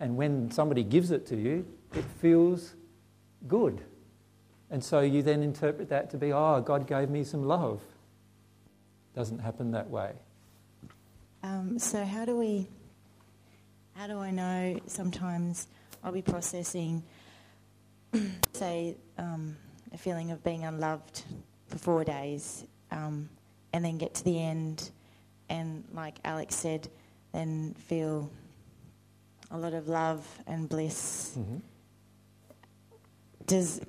And when somebody gives it to you, it feels good. And so you then interpret that to be, oh, God gave me some love. Doesn't happen that way. Um, so how do we? How do I know? Sometimes I'll be processing, say, um, a feeling of being unloved for four days, um, and then get to the end, and like Alex said, then feel a lot of love and bliss. Mm-hmm. Does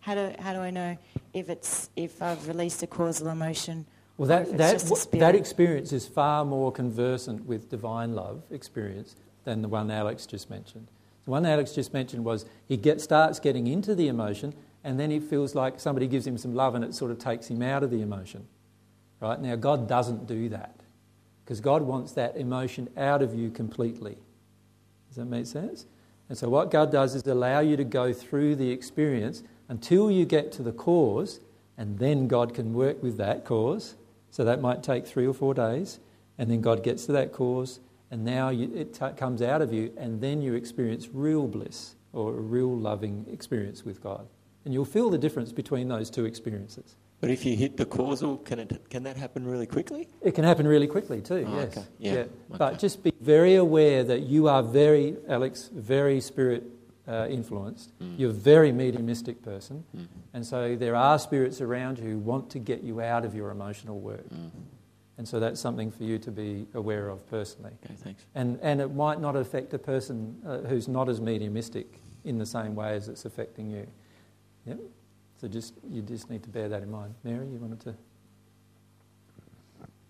how do how do I know if it's if I've released a causal emotion? Well, that, that, just a w- spirit? that experience is far more conversant with divine love experience than the one Alex just mentioned. The one Alex just mentioned was he get, starts getting into the emotion and then he feels like somebody gives him some love and it sort of takes him out of the emotion. Right? Now, God doesn't do that because God wants that emotion out of you completely. Does that make sense? And so, what God does is allow you to go through the experience until you get to the cause, and then God can work with that cause. So, that might take three or four days, and then God gets to that cause, and now you, it t- comes out of you, and then you experience real bliss or a real loving experience with God. And you'll feel the difference between those two experiences. But if you hit the causal, can, it, can that happen really quickly? It can happen really quickly too, Oh, yes. okay. Yeah, But okay. just be very aware that you are very, Alex, very spirit uh, influenced. Mm. You're a very mediumistic person. Mm. And so there are spirits around you who want to get you out of your emotional work. Mm. And so that's something for you to be aware of personally. Okay, thanks. And, and it might not affect a person uh, who's not as mediumistic in the same way as it's affecting you. Yep. So just you just need to bear that in mind. Mary, you wanted to?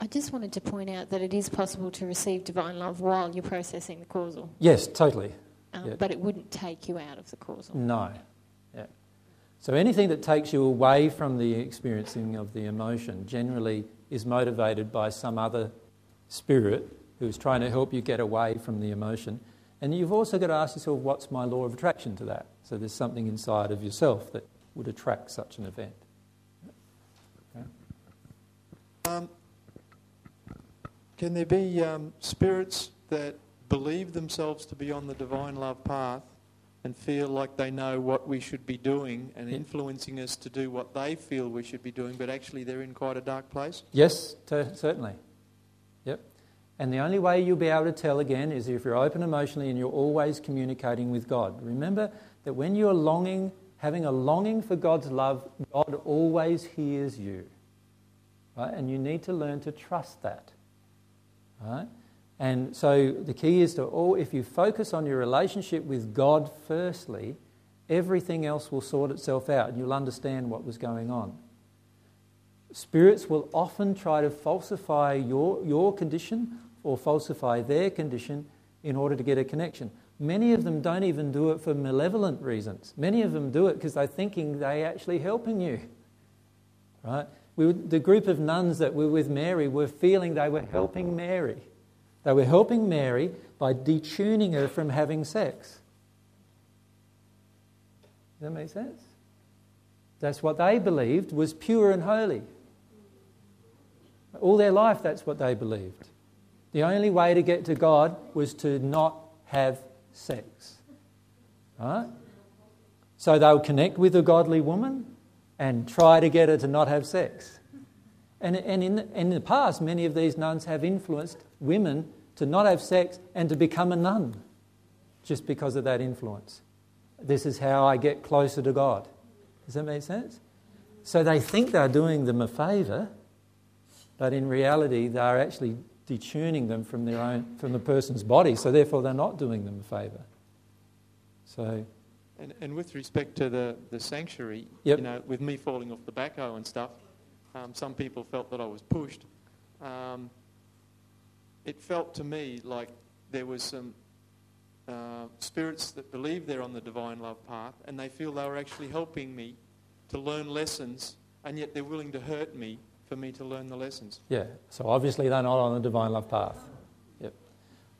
I just wanted to point out that it is possible to receive divine love while you're processing the causal, Yes, totally. Um, Yeah. but it wouldn't take you out of the causal. No. Yeah. So anything that takes you away from the experiencing of the emotion generally is motivated by some other spirit who's trying to help you get away from the emotion. And you've also got to ask yourself, what's my law of attraction to that? So there's something inside of yourself that would attract such an event. Um, can there be um, spirits that believe themselves to be on the divine love path and feel like they know what we should be doing and influencing us to do what they feel we should be doing, but actually they're in quite a dark place? Yes, ter- certainly. Yep. And the only way you'll be able to tell again is if you're open emotionally and you're always communicating with God. Remember that when you're longing, having a longing for God's love, God always hears you. Right? And you need to learn to trust that. Right? And so the key is to all, if you focus on your relationship with God firstly, everything else will sort itself out and you'll understand what was going on. Spirits will often try to falsify your, your condition or falsify their condition in order to get a connection. Many of them don't even do it for malevolent reasons. Many of them do it because they're thinking they're actually helping you. Right? We, the group of nuns that were with Mary were feeling they were helping Mary. They were helping Mary by detuning her from having sex. Does that make sense? That's what they believed was pure and holy. All their life, that's what they believed. The only way to get to God was to not have sex. Right? So they would connect with a godly woman and try to get her to not have sex. And, and in, in the past, many of these nuns have influenced women to not have sex and to become a nun just because of that influence. This is how I get closer to God. Does that make sense? So they think they're doing them a favour, but in reality, they're actually detuning them from their own, from the person's body. So therefore, they're not doing them a favour. So And, and with respect to the, the sanctuary, Yep. you know, with me falling off the backhoe and stuff, um, some people felt that I was pushed. Um, it felt to me like there was some uh, spirits that believe they're on the divine love path and they feel they were actually helping me to learn lessons and yet they're willing to hurt me for me to learn the lessons. Yeah, so obviously they're not on the divine love path. Yep.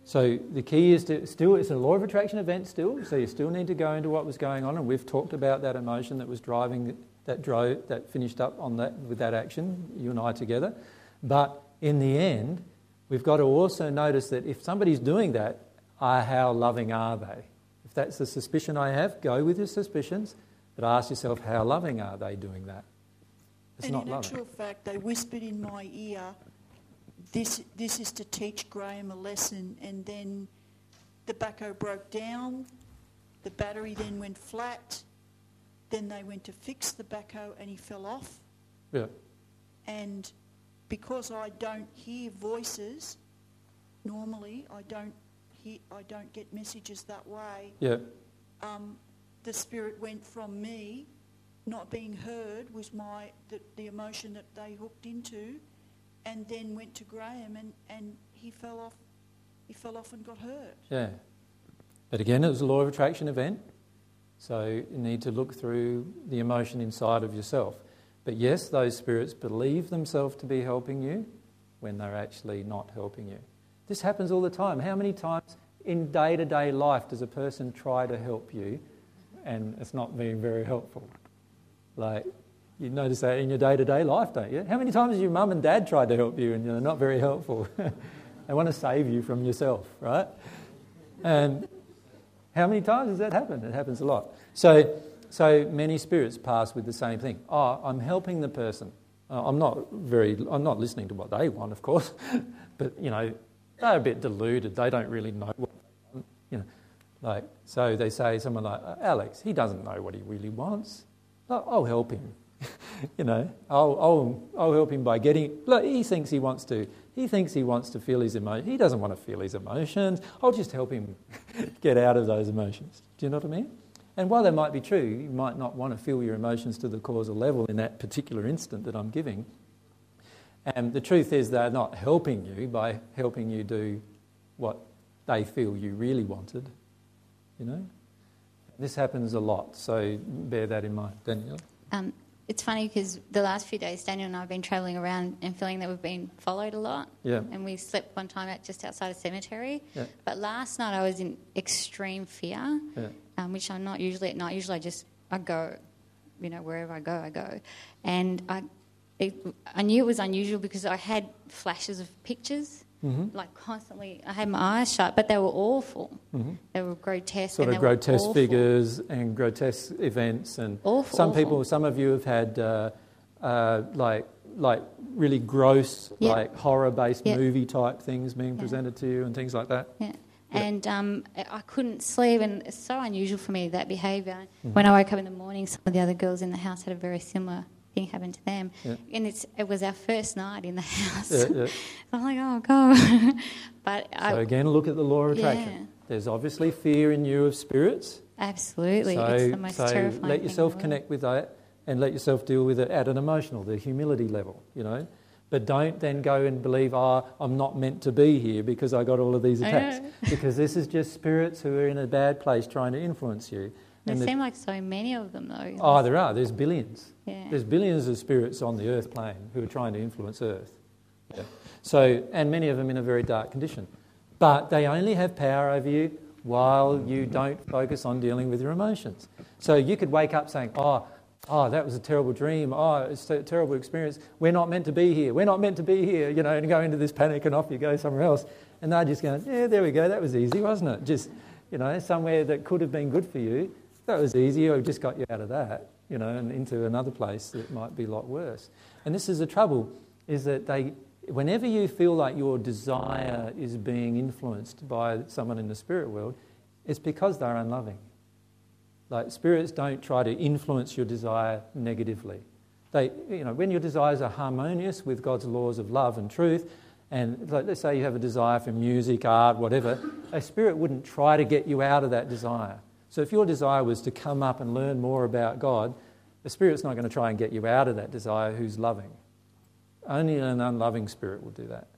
So the key is to still, it's a law of attraction event still, so you still need to go into what was going on, and we've talked about that emotion that was driving, that drove, that finished up on that, with that action, you and I together. But in the end, we've got to also notice that if somebody's doing that, uh, how loving are they? If that's the suspicion I have, go with your suspicions, but ask yourself, how loving are they doing that? It's and not in loving. actual fact, they whispered in my ear, this, this is to teach Graham a lesson. And then the backhoe broke down, the battery then went flat, then they went to fix the backhoe and he fell off. Yeah. And because I don't hear voices, normally I don't hear, I don't get messages that way. Yeah. Um, the spirit went from me, not being heard was my the, the emotion that they hooked into, and then went to Graham and, and he fell off. He fell off and got hurt. Yeah. But again, it was a law of attraction event. So you need to look through the emotion inside of yourself. But yes, those spirits believe themselves to be helping you when they're actually not helping you. This happens all the time. How many times in day to day life does a person try to help you and it's not being very helpful? Like, you notice that in your day to day life, don't you? How many times has your mum and dad tried to help you and they're not very helpful? they want to save you from yourself, right? And how many times does that happen? It happens a lot. So, so many spirits pass with the same thing. Oh, I'm helping the person. Uh, I'm not very. I'm not listening to what they want, of course, but you know, they're a bit deluded. They don't really know what. You know, like so they say someone like uh, Alex. He doesn't know what he really wants. I'll, help him. you know, I'll, I'll, I'll help him by getting. Look, he thinks he wants to. He thinks he wants to feel his emotions. He doesn't want to feel his emotions. I'll just help him get out of those emotions. Do you know what I mean? And while that might be true, you might not want to feel your emotions to the causal level in that particular instant that I'm giving. And the truth is, they're not helping you by helping you do what they feel you really wanted. You know? This happens a lot, so bear that in mind. Danielle? Um, it's funny because the last few days, Daniel and I have been travelling around and feeling that we've been followed a lot. Yeah. And we slept one time out just outside a cemetery. Yeah. But last night I was in extreme fear, Yeah. Um, which I'm not usually at night. Usually I just I go, you know, wherever I go, I go. And I, it, I knew it was unusual because I had flashes of pictures. Mhm. Like constantly, I had my eyes shut, but they were awful. Mhm. They were grotesque. sort and of grotesque figures and grotesque events and Awful, some awful. people some of you have had uh, uh, like like really gross Yeah. like horror based Yeah. movie type things being Yeah. presented to you and things like that Yeah. And um, I couldn't sleep, and it's so unusual for me that behaviour. Mhm. When I woke up in the morning, some of the other girls in the house had a very similar thing happen to them, Yeah. and it's it was our first night in the house. Yeah, yeah. I'm like, oh god. but I, so again look at the law of attraction there's obviously fear in you of spirits absolutely, so, it's the most so terrifying. let yourself connect with that and let yourself deal with it at an emotional the humility level you know but don't then go and believe, oh, I'm not meant to be here because I got all of these attacks. because this is just spirits who are in a bad place trying to influence you. There And the- seem like so many of them, though. Oh, there are. There's billions. Yeah. There's billions of spirits on the earth plane who are trying to influence Earth. Yeah. So, and many of them in a very dark condition. But they only have power over you while you don't focus on dealing with your emotions. So you could wake up saying, oh, oh, that was a terrible dream. Oh, it's a terrible experience. We're not meant to be here. We're not meant to be here, you know, and go into this panic and off you go somewhere else. And they're just going, yeah, there we go. That was easy, wasn't it? Just, you know, somewhere that could have been good for you. That was easy. I just got you out of that, you know, and into another place that might be a lot worse. And this is the trouble, is that they, whenever you feel like your desire is being influenced by someone in the spirit world, it's because they're unloving. Like spirits don't try to influence your desire negatively. They, you know, when your desires are harmonious with God's laws of love and truth, and like, let's say you have a desire for music, art, whatever, a spirit wouldn't try to get you out of that desire. So if your desire was to come up and learn more about God, the spirit's not going to try and get you out of that desire who's loving. Only an unloving spirit will do that.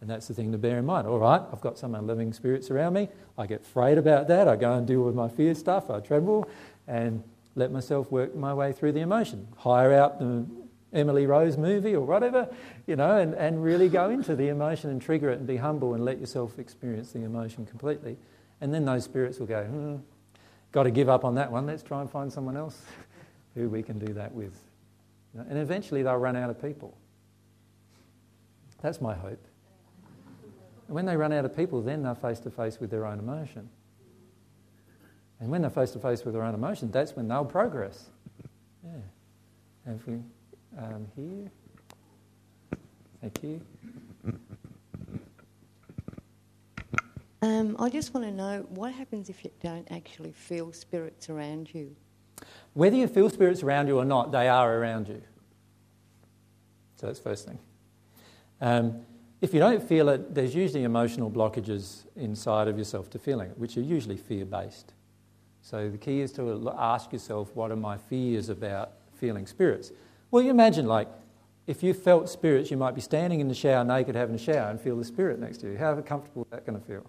And that's the thing to bear in mind. All right, I've got some unliving spirits around me. I get afraid about that. I go and deal with my fear stuff. I tremble and let myself work my way through the emotion. Hire out the Emily Rose movie or whatever, you know, and, and really go into the emotion and trigger it and be humble and let yourself experience the emotion completely. And then those spirits will go, hmm, got to give up on that one. Let's try and find someone else who we can do that with. And eventually they'll run out of people. That's my hope. And when they run out of people, then they're face to face with their own emotion. And when they're face to face with their own emotion, that's when they'll progress. Yeah. Have we um, here? Thank you. Um, I just want to know what happens if you don't actually feel spirits around you? Whether you feel spirits around you or not, they are around you. So that's first thing. Um, if you don't feel it, there's usually emotional blockages inside of yourself to feeling it, which are usually fear based. So the key is to ask yourself, what are my fears about feeling spirits? Well, you imagine, like, if you felt spirits, you might be standing in the shower naked having a shower and feel the spirit next to you. How comfortable is that going to feel?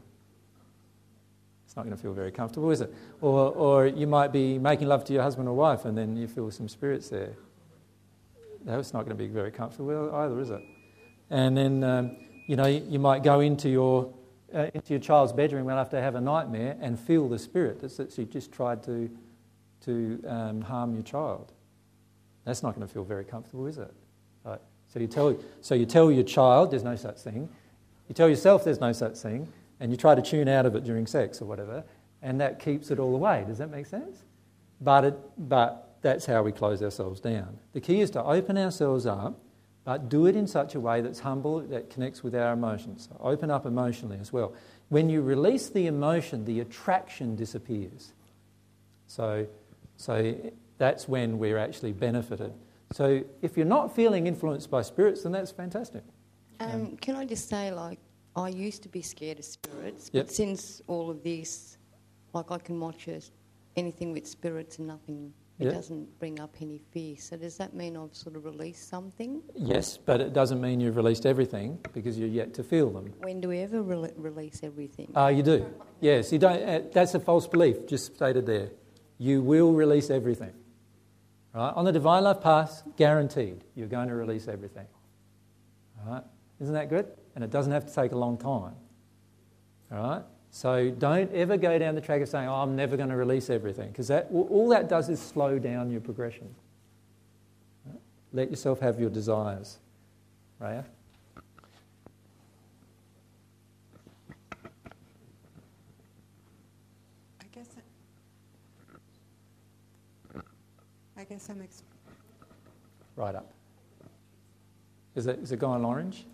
It's not going to feel very comfortable, is it? Or, or you might be making love to your husband or wife and then you feel some spirits there. That's not going to be very comfortable either, is it? And then, um, you know, you might go into your uh, into your child's bedroom after they have to have a nightmare and feel the spirit that's that you just tried to, to um, harm your child. That's not going to feel very comfortable, is it? Right. So, you tell, so you tell your child there's no such thing. You tell yourself there's no such thing, and you try to tune out of it during sex or whatever, and that keeps it all away. Does that make sense? But, it, but that's how we close ourselves down. The key is to open ourselves up but do it in such a way that's humble, that connects with our emotions. So open up emotionally as well. When you release the emotion, the attraction disappears. So, so that's when we're actually benefited. So if you're not feeling influenced by spirits, then that's fantastic. Um, can I just say, like, I used to be scared of spirits, Yep. but since all of this, like, I can watch anything with spirits and nothing, it Yeah. doesn't bring up any fear. So does that mean I've sort of released something? Yes, but it doesn't mean you've released everything because you're yet to feel them. When do we ever re- release everything? Ah, you do. Yes, you don't. Uh, that's a false belief, just stated there. You will release everything. Right? On the divine love path, guaranteed, you're going to release everything. Right? Isn't that good? And it doesn't have to take a long time. All right? So don't ever go down the track of saying, "Oh, I'm never going to release everything," because that all that does is slow down your progression. Let yourself have your desires. Raya? I guess I, I guess I'm ex- Right up. Is it, is it going orange?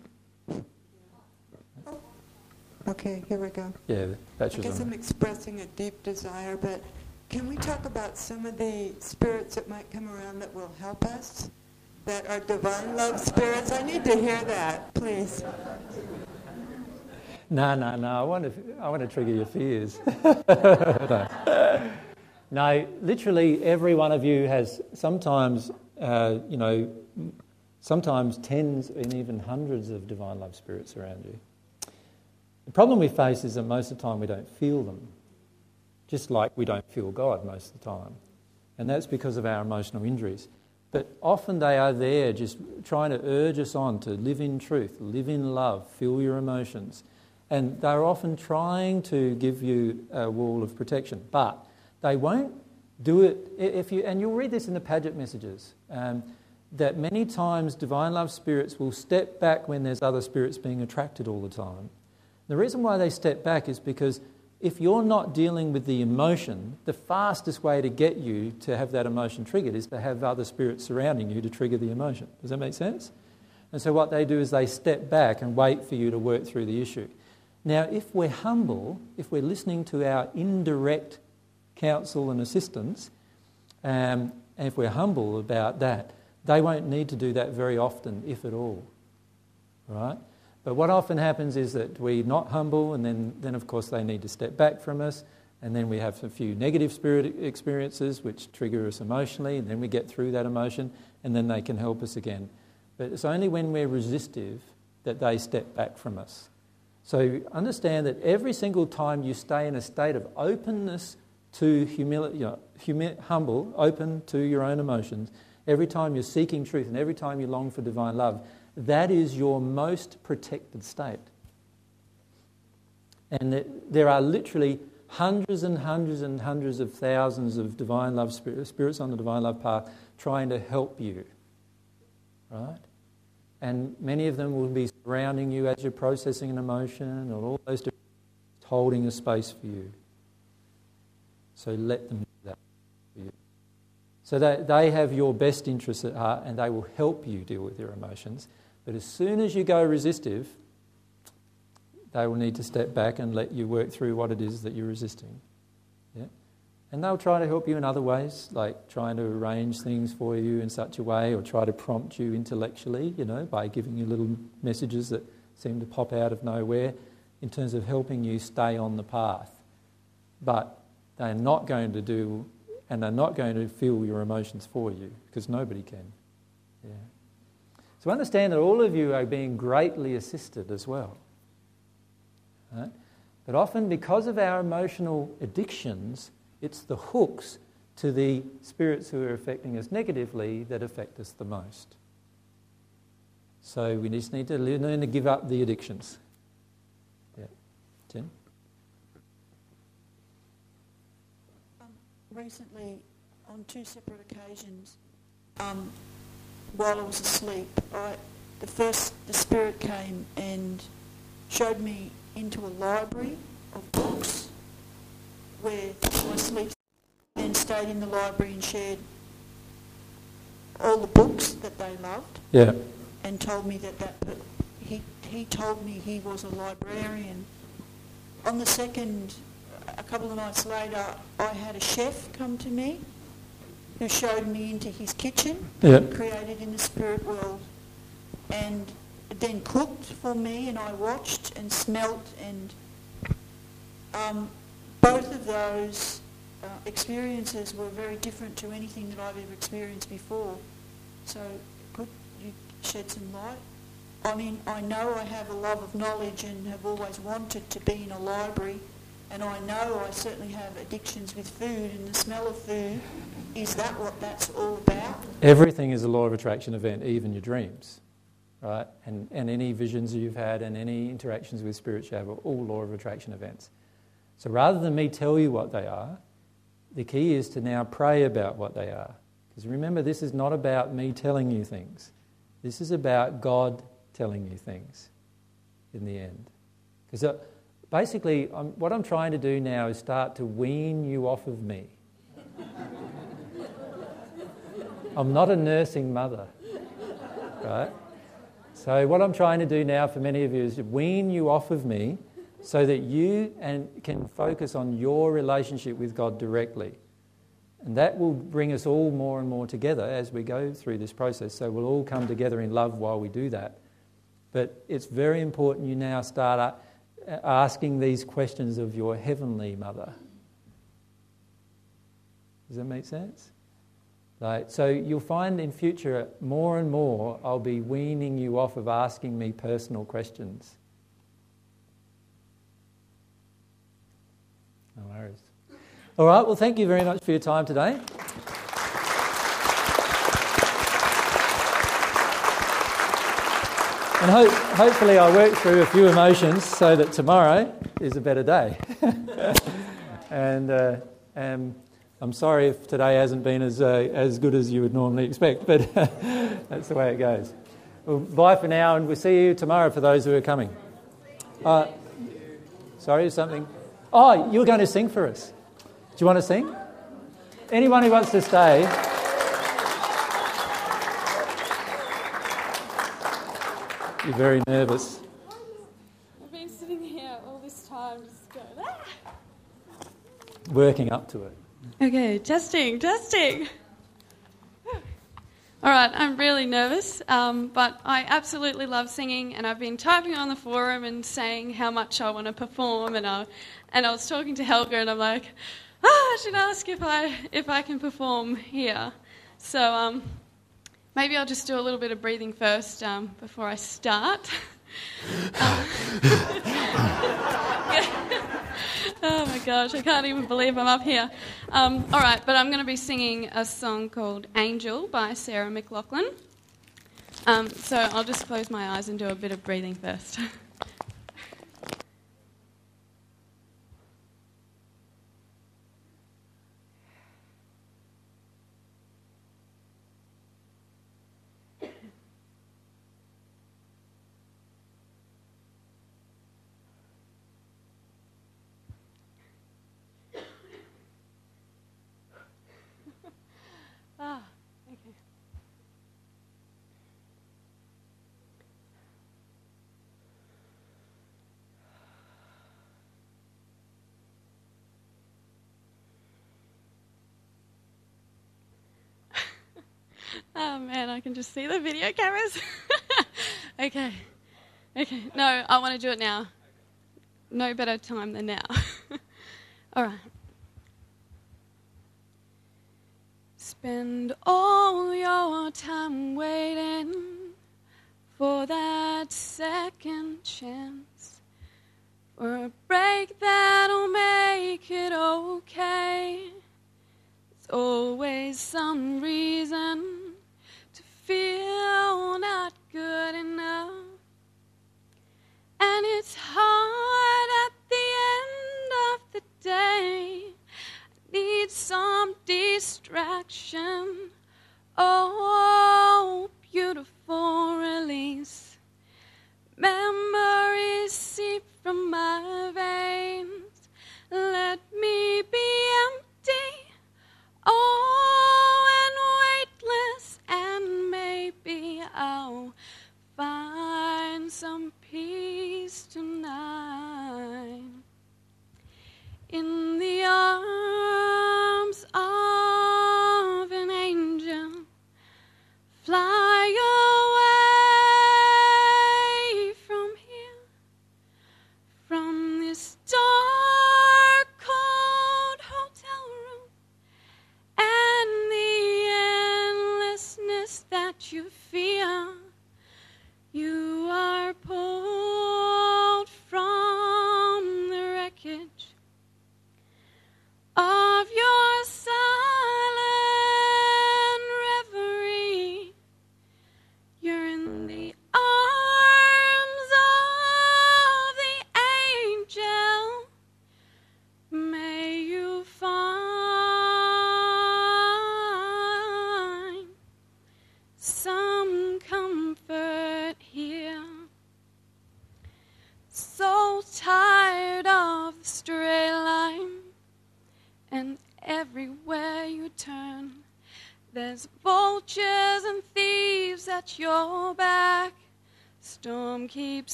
Okay. Here we go. Yeah, that's I guess I'm expressing a deep desire, but can we talk about some of the spirits that might come around that will help us? That are divine love spirits? I need to hear that, please. No, no, no. I want to, I want to trigger your fears. no. no, literally every one of you has sometimes, uh, you know, sometimes tens and even hundreds of divine love spirits around you. The problem we face is that most of the time we don't feel them, just like we don't feel God most of the time. And that's because of our emotional injuries. But often they are there just trying to urge us on to live in truth, live in love, feel your emotions. And they're often trying to give you a wall of protection. But they won't do it if you, and you'll read this in the Padgett messages, um, that many times divine love spirits will step back when there's other spirits being attracted all the time. The reason why they step back is because if you're not dealing with the emotion, the fastest way to get you to have that emotion triggered is to have other spirits surrounding you to trigger the emotion. Does that make sense? And so what they do is they step back and wait for you to work through the issue. Now, if we're humble, if we're listening to our indirect counsel and assistance, um, and if we're humble about that, they won't need to do that very often, if at all. Right? But what often happens is that we're not humble, and then, then of course they need to step back from us, and then we have a few negative spirit experiences which trigger us emotionally, and then we get through that emotion, and then they can help us again. But it's only when we're resistive that they step back from us. So understand that every single time you stay in a state of openness to humility, you know, humi- humble, open to your own emotions, every time you're seeking truth, and every time you long for divine love, that is your most protected state. And there are literally hundreds and hundreds and hundreds of thousands of divine love spirits on the divine love path trying to help you. Right? And many of them will be surrounding you as you're processing an emotion and all those different holding a space for you. So let them do that for you. So that they have your best interests at heart and they will help you deal with your emotions. But as soon as you go resistive, they will need to step back and let you work through what it is that you're resisting. Yeah? And they'll try to help you in other ways, like trying to arrange things for you in such a way or try to prompt you intellectually, you know, by giving you little messages that seem to pop out of nowhere in terms of helping you stay on the path. But they're not going to do, and they're not going to feel your emotions for you because nobody can. Yeah. So understand that all of you are being greatly assisted as well. Right? But often, because of our emotional addictions, it's the hooks to the spirits who are affecting us negatively that affect us the most. So we just need to learn to give up the addictions. Yeah. Jen? Um, recently, on two separate occasions, um, while I was asleep, I, the first, the spirit came and showed me into a library of books where my sleep then stayed in the library and shared all the books that they loved. Yeah. And told me that, that he, he told me he was a librarian. On the second, a couple of nights later, I had a chef come to me who showed me into his kitchen, yeah. created in the spirit world, and then cooked for me, and I watched and smelt, and um, both of those uh, experiences were very different to anything that I've ever experienced before. So, could you shed some light? I mean, I know I have a love of knowledge and have always wanted to be in a library, and I know I certainly have addictions with food and the smell of food. Is that what that's all about? Everything is a law of attraction event, even your dreams right? And, and any visions you've had and any interactions with spirits you have are all law of attraction events. So rather than me tell you what they are, the key is to now pray about what they are. Because remember, this is not about me telling you things. This is about God telling you things in the end. Because uh, basically, I'm, what I'm trying to do now is start to wean you off of me. I'm not a nursing mother, right? So, what I'm trying to do now for many of you is wean you off of me so that you and can focus on your relationship with God directly. And that will bring us all more and more together as we go through this process. So, we'll all come together in love while we do that. But it's very important you now start asking these questions of your heavenly mother. Does that make sense? Right? So you'll find in future more and more I'll be weaning you off of asking me personal questions. No worries. All right, well, thank you very much for your time today. And ho- hopefully, I work through a few emotions so that tomorrow is a better day. and uh, um, I'm sorry if today hasn't been as, uh, as good as you would normally expect, but that's the way it goes. Well, bye for now, and we'll see you tomorrow for those who are coming. Uh, sorry, something? Oh, you were going to sing for us. Do you want to sing? Anyone who wants to stay. You're very nervous. I've been sitting here all this time just going, ah! Working up to it. Okay, testing, testing. All right, I'm really nervous, um, but I absolutely love singing, and I've been typing on the forum and saying how much I want to perform, and I, and I was talking to Helga, and I'm like, ah, I should ask if I if I can perform here. So um, maybe I'll just do a little bit of breathing first um, before I start. oh my gosh, I can't even believe I'm up here. Um, all right, but I'm going to be singing a song called Angel by Sarah McLachlan. Um, so I'll just close my eyes and do a bit of breathing first. ah, okay. Oh man, I can just see the video cameras. okay. Okay. No, I want to do it now. No better time than now. all right. Spend all your time waiting for that second chance. For a break that'll make it okay. There's always some reason feel not good enough. And it's hard at the end of the day. I need some distraction. Oh, beautiful release. Memories seep from my veins. Let me be empty. Oh, I'll find some peace tonight. In the arms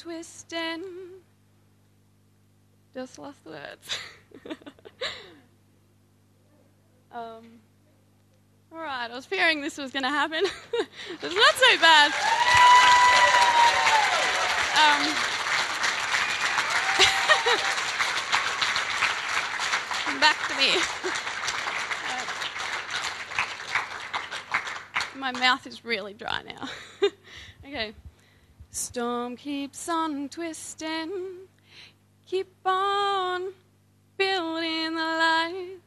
twisting. Just lost the words. um, all right, I was fearing this was going to happen. it's not so bad. Um, back to me. My mouth is really dry now. okay. Storm keeps on twisting. Keep on building the lies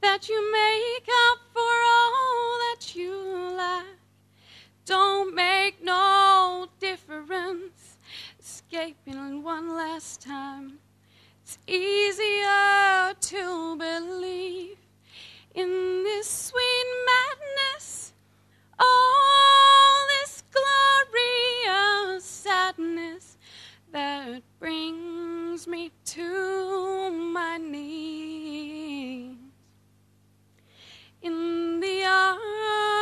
that you make up for all that you lack. Don't make no difference. Escaping one last time. It's easier to believe in this sweet madness. All this glorious sadness that brings me to my knees. In the arms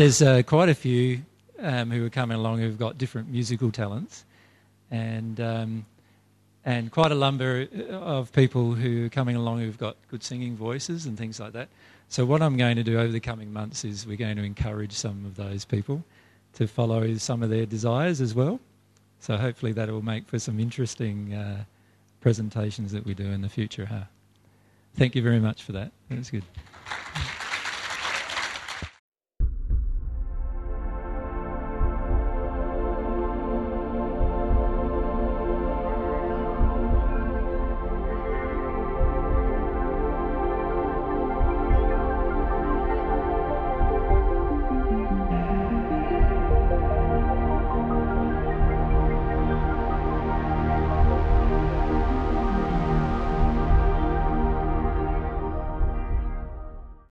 There's uh, quite a few um, who are coming along who've got different musical talents, and um, and quite a number of people who are coming along who've got good singing voices and things like that. So what I'm going to do over the coming months is we're going to encourage some of those people to follow some of their desires as well. So hopefully that will make for some interesting uh, presentations that we do in the future. Huh? Thank you very much for that. That was good.